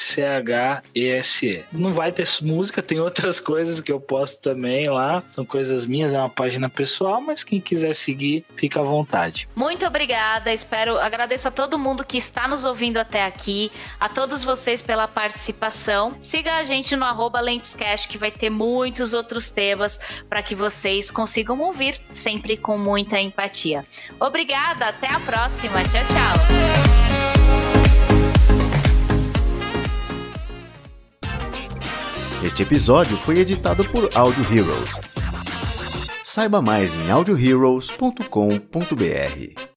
Não vai ter música, tem outras <laughs> coisas que eu posto também lá. São coisas minhas, é uma página pessoal, mas quem quiser seguir, fica à vontade. Muito obrigada. Espero, agradeço a todo mundo que está nos ouvindo até aqui, a todos vocês pela participação. Siga a gente no arroba Lentescast, que vai ter muitos outros temas para que vocês consigam ouvir, sempre com muita empatia. Obrigada, até a próxima. Tchau, tchau. Este episódio foi editado por Audio Heroes. Saiba mais em audioheroes.com.br.